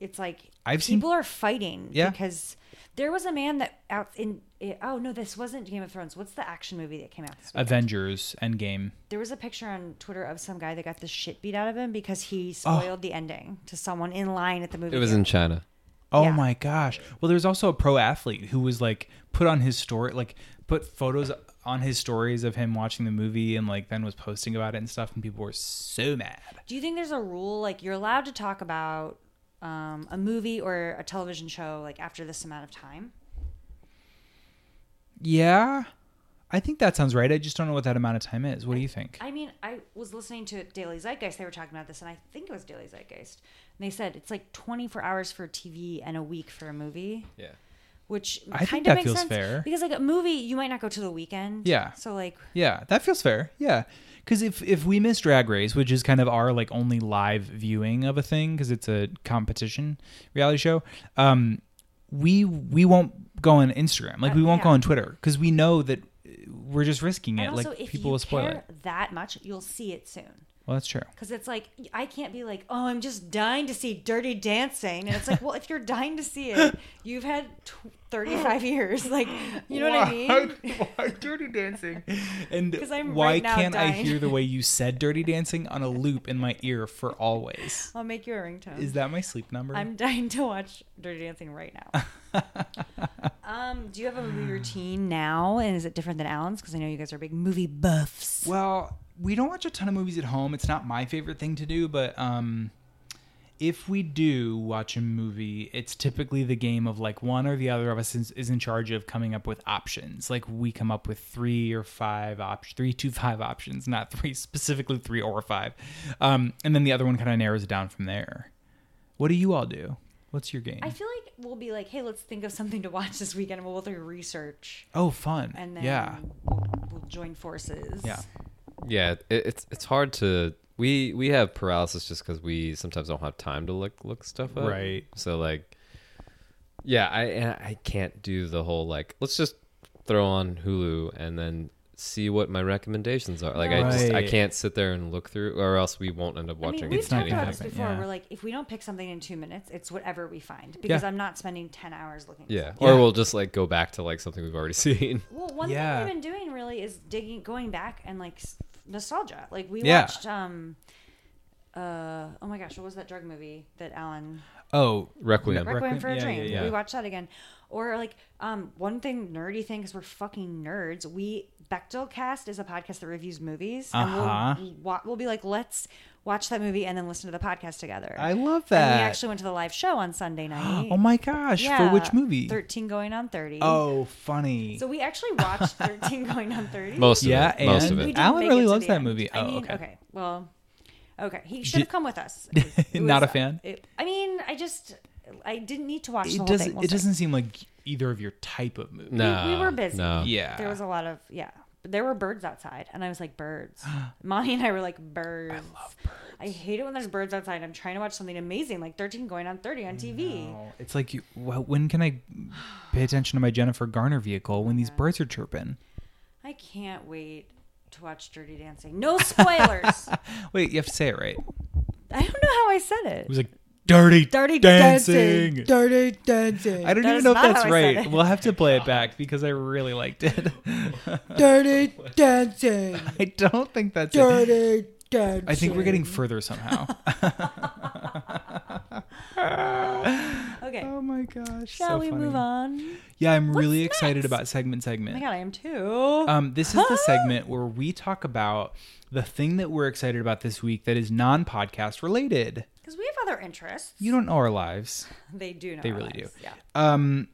it's like I've seen- people are fighting. Yeah. Because there was a man that out in. Oh no, this wasn't Game of Thrones. What's the action movie that came out this week? Avengers Endgame. There was a picture on Twitter of some guy that got the shit beat out of him because he Oh. spoiled the ending to someone in line at the movie. It was theater. in China. Oh Yeah. my gosh. Well, there's also a pro athlete who was like put on his story, like put photos on his stories of him watching the movie and like then was posting about it and stuff, and people were so mad. Do you think there's a rule like you're allowed to talk about um, a movie or a television show like after this amount of time? Yeah, I think that sounds right. I just don't know what that amount of time is. What do you think? I mean, I was listening to Daily Zeitgeist. They were talking about this, and I think it was Daily Zeitgeist. And they said it's like 24 hours for TV and a week for a movie. Yeah. Which I kind think of that makes feels sense fair. because like a movie, you might not go to the weekend. Yeah. So like, Yeah, that feels fair. Yeah, because if if we miss Drag Race, which is kind of our like only live viewing of a thing, because it's a competition reality show, um, we we won't go on Instagram, like we won't go on Twitter, because we know that uh, we're just risking it. and like people will spoil it. that much, you'll see it soon. Well, that's true. Because it's like I can't be like, oh, I'm just dying to see Dirty Dancing, and it's like, well, if you're dying to see it, you've had tw 35 years, like, you know what I mean? Why Dirty Dancing? And why right can't I hear the way you said Dirty Dancing on a loop in my ear for always? I'll make you a ringtone. Is that my sleep number? I'm dying to watch Dirty Dancing right now. um, do you have a movie routine now, and is it different than Alan's? Because I know you guys are big movie buffs. Well, we don't watch a ton of movies at home. It's not my favorite thing to do, but um, if we do watch a movie, it's typically the game of like one or the other of us is, is in charge of coming up with options. Like we come up with three or five options, three to five options, not three specifically three or five, um, and then the other one kind of narrows it down from there. What do you all do? What's your game? I feel like we'll be like, hey, let's think of something to watch this weekend, and we'll do research, oh, fun! and then yeah, we'll, we'll join forces. yeah. Yeah, it, it's it's hard to we we have paralysis just because we sometimes don't have time to look look stuff up. Right. So like, yeah, I and I can't do the whole like let's just throw on Hulu and then see what my recommendations are. Like I just I Right. can't sit there and look through, or else we won't end up I watching. mean, we've It's not talked about this happen, before. yeah. We're like, if we don't pick something in two minutes, it's whatever we find because Yeah. I'm not spending ten hours looking. at yeah. something. or we'll just like go back to like something we've already seen. Well, one Yeah. thing we've been doing really is digging, going back and like s- nostalgia. Like we Yeah. watched um, uh, oh my gosh, what was that drug movie that Alan Oh, Requiem. Requiem for a Yeah, Dream. yeah, yeah. We watched that again. Or like um one thing nerdy thing because we're fucking nerds. We Bechdel Cast is a podcast that reviews movies, Uh-huh. and we'll we'll be like, let's watch that movie and then listen to the podcast together. I love And that. we actually went to the live show on Sunday night. Oh my gosh! For which movie? Thirteen Going on Thirty. Oh, funny. So we actually watched Thirteen Going on Thirty. Most of Yeah, it. Most and- of We it. didn't Alan make really it to loves the that end. movie. I Oh, mean, okay. Well, okay. He should have Did- come with us. It was- it Not was- a fan? it- I mean, I just I didn't need to watch the It whole doesn't. thing. We'll it see. doesn't seem like either of your type of movie. No. we, we were busy. no. Yeah. There was a lot of yeah. There were birds outside, and I was like, birds. Mommy and I were like, birds. I love birds. I hate it when there's birds outside. I'm trying to watch something amazing, like 13 going on 30 on TV. No. It's like, you, well, when can I pay attention to my Jennifer Garner vehicle when these birds are chirping? I can't wait to watch Dirty Dancing. No spoilers. Wait, you have to say it right. I don't know how I said it. It was like dirty, Dirty dancing. dancing. Dirty dancing. I don't That even know if that's right. We'll have to play it back because I really liked it. Dirty dancing. I don't think that's it. Dirty dancing. I think we're getting further somehow. Okay. oh my gosh. Shall so we funny. move on? Yeah, I'm really excited next? about segment Oh segment. my god, I am too. Um, this is the segment where we talk about the thing that we're excited about this week that is non-podcast related. Because we have other interests. You don't know our lives. They do know. They our really lives, do. Yeah. Um,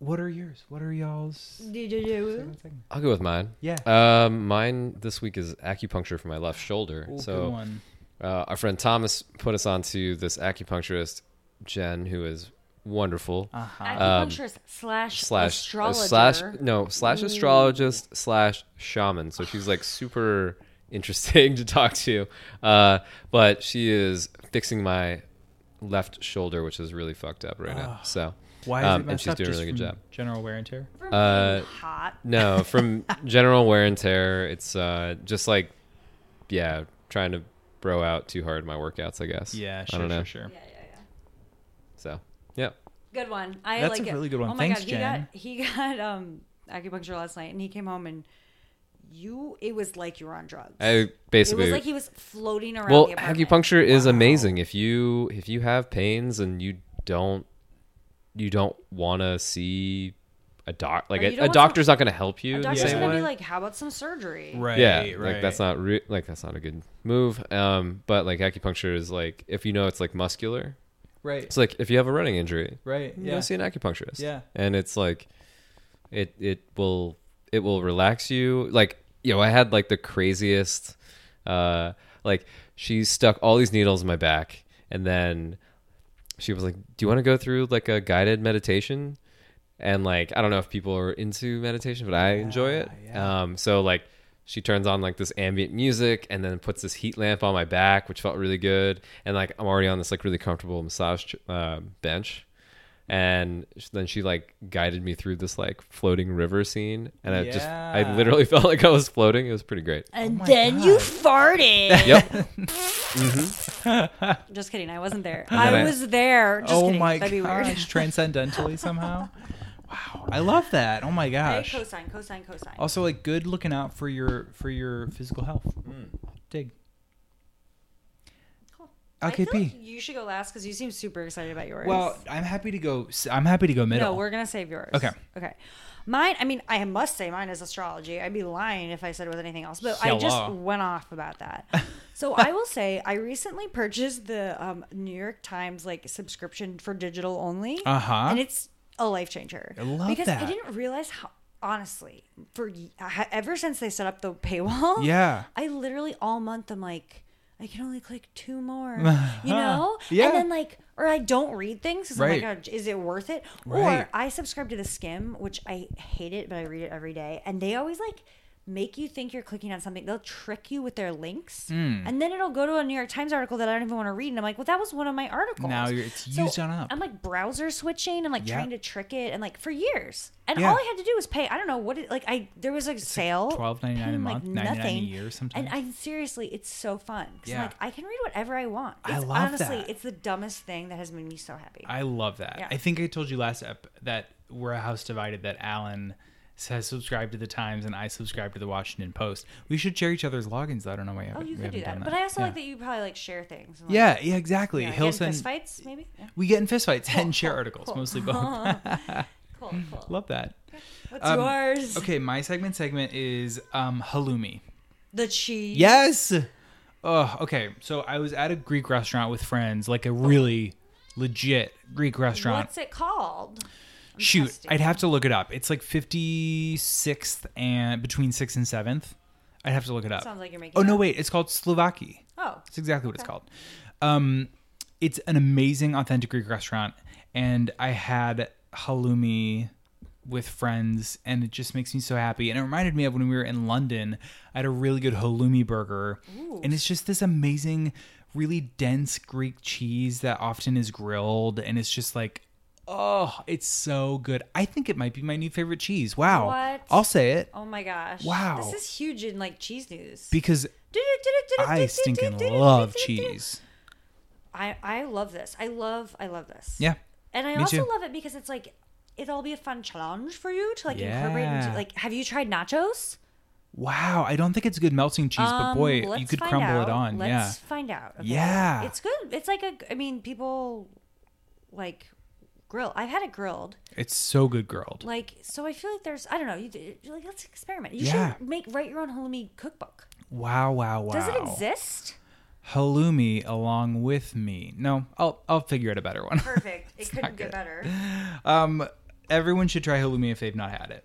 what are yours? What are y'all's? Did you do? segment, segment? I'll go with mine. Yeah. Um, mine this week is acupuncture for my left shoulder. Ooh, so good one. Uh, our friend Thomas put us onto this acupuncturist, Jen, who is wonderful. Uh-huh. Acupuncturist slash slash uh, astrologer. slash no slash Ooh. astrologist slash shaman. So she's like super interesting to talk to. Uh, but she is fixing my left shoulder, which is really fucked up right now. So Why is um, it and she's up? doing a really good job. General wear and tear. From Uh, hot. no, from general wear and tear. It's uh, just like, yeah, trying to bro out too hard my workouts. I guess. Yeah, I sure, don't know. sure, sure. Yeah, yeah, yeah. So, yeah. Good one. I That's like a it. really good one. Oh my Thanks, god, Jen. he got he got um acupuncture last night, and he came home and you. It was like you were on drugs. I basically it was like he was floating around. well the apartment. acupuncture is amazing if you if you have pains and you don't you don't want to see a doc like a, a want doctor's not going to help you A doctor's gonna be like, "How about some surgery?" Right. yeah right. like that's not re- like that's not a good move um but like acupuncture is like if you know it's like muscular Right. it's like if you have a running injury Right. you Yeah. go see an acupuncturist Yeah. and it's like it it will it will relax you like know i had like the craziest uh like she stuck all these needles in my back and then she was like do you want to go through like a guided meditation? And like i don't know if people are into meditation but i enjoy it. yeah. um so like she turns on like this ambient music and then puts this heat lamp on my back which felt really good. And like i'm already on this like really comfortable massage uh, bench and then she like guided me through this like floating river scene and i just i literally felt like i was floating it was pretty great And oh my then you farted. yep Just kidding. I wasn't there. I I- was there. Just oh kidding. my That'd be gosh! weird. Transcendentally somehow. Wow, I love that. Oh my I gosh. cosine, cosine, cosine. Also, like good looking out for your for your physical health. Mm. Dig. Cool. I feel LKP. like you should go last because you seem super excited about yours. Well, I'm happy to go. I'm happy to go middle. No, we're gonna save yours. Okay. Okay. Mine. I mean, I must say mine is astrology. I'd be lying if I said it was anything else. But I just went off about that. so I will say I recently purchased the um, New York Times like subscription for digital only, Uh-huh. and it's a life changer. I love because I didn't realize how. Honestly, for ever since they set up the paywall, Yeah. I literally all month I'm like, I can only click two more, you know? Yeah. And then like, or I don't read things because Right. I'm like, "Oh, is it worth it? Right. Or I subscribe to the Skimm, which I hate it, but I read it every day, and they always like make you think you're clicking on something. They'll trick you with their links, Hmm. and then it'll go to a New York Times article that I don't even want to read, and I'm like, well, that was one of my articles. Now you're- it's So used on up. I'm like browser switching and like Yeah. trying to trick it, and like for years, and Yeah. all I had to do was pay. I don't know what it like. I there was a sale, $12.99 a paying, month, 99 a year sometimes. and I seriously, it's so fun. 'Cause I'm Yeah. like I can read whatever I want. I love honestly, that. it's the dumbest thing that has made me so happy. I love that. Yeah. I think I told you last ep that we're a house divided that Alan has subscribe to the Times and I subscribe to the Washington Post. We should share each other's logins. though. I don't know why you Oh, you could do haven't that. But I also Yeah. like that you probably like share things. like, Yeah, yeah, exactly. Yeah, He'll get in send fist fights, maybe. Yeah. We get in fist fistfights and share cool, articles, cool. mostly both. Cool, cool. Love that. What's Um, yours? Okay, my segment segment is um, halloumi. The cheese. Yes. Oh, okay. So I was at a Greek restaurant with friends, like a really legit Greek restaurant. What's it called? I'm Shoot, testing. I'd have to look it up. It's like 56th and between 6th and 7th. I'd have to look it up. Sounds like you're making Oh no, up. wait, it's called Slovaki. Oh, That's exactly what it's called. Um, it's an amazing, authentic Greek restaurant, and I had halloumi with friends, and it just makes me so happy. And it reminded me of when we were in London. I had a really good halloumi burger, and it's just this amazing, really dense Greek cheese that often is grilled, and it's just like. Oh, it's so good. I think it might be my new favorite cheese. Wow. What? I'll say it Oh my gosh. Wow. This is huge in like cheese news. because I stinking love cheese. I I love this. I love I love this. Yeah. And I also too. love it because it's like it'll be a fun challenge for you to like incorporate into like have you tried nachos? Wow, I don't think it's good melting cheese, but Um, boy, you could crumble out. it on. Let's yeah. find out. okay? Yeah. It's good. It's like a I mean people like grill. I've had it grilled. It's so good grilled. Like so I feel like there's I don't know, you you're like let's experiment. You Yeah. should make write your own halloumi cookbook. Wow, wow, wow. Does it exist? Halloumi along with me. No, I'll I'll figure out a better one. Perfect. It couldn't get better. Um everyone should try halloumi if they've not had it.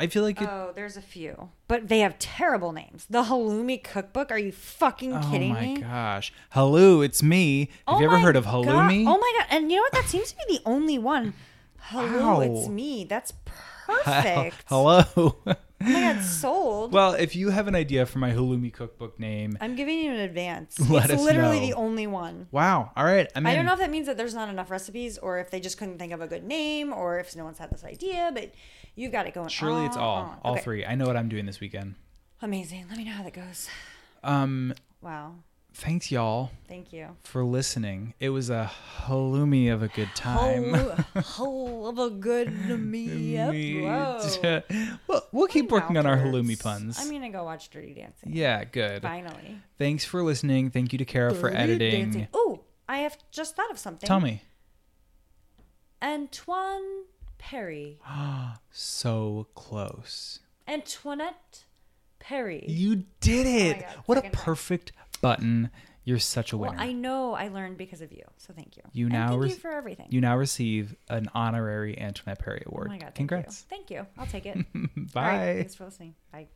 I feel like it Oh, there's a few, but they have terrible names. The halloumi cookbook. Are you fucking oh kidding me? Oh my gosh. Hello, it's me. Have Oh you ever my heard of God. halloumi? Oh my god! And you know what? That seems to be the only one. Hello, Wow. it's me. That's perfect. Hello. Oh god, sold. well, if you have an idea for my halloumi cookbook name, I'm giving you an advance. Let it's us literally know. the only one. wow. All right. I'm I in. don't know if that means that there's not enough recipes, or if they just couldn't think of a good name, or if no one's had this idea. But you've got it going. Surely it's all. on. All Okay. three. I know what I'm doing this weekend. Amazing. Let me know how that goes. Um Wow. Thanks y'all Thank you. for listening. It was a halloumi of a good time. Whole of a good me. Whoa. well, we'll keep working on our halloumi puns. I'm gonna go watch Dirty Dancing. yeah, good. Finally. Thanks for listening. Thank you to Kara for editing. Oh, I have just thought of something. Tell me. Antoine Perry. Ah, so close. Antoinette Perry. You did it. God, what a perfect. time. Button. You're such a well, winner. I know I learned because of you, so thank you. you And now thank rec- you for everything. You now receive an honorary Antoinette Perry Award. oh award. my god, thank Congrats. you. Thank you. I'll take it. Bye. Right, thanks for listening. Bye.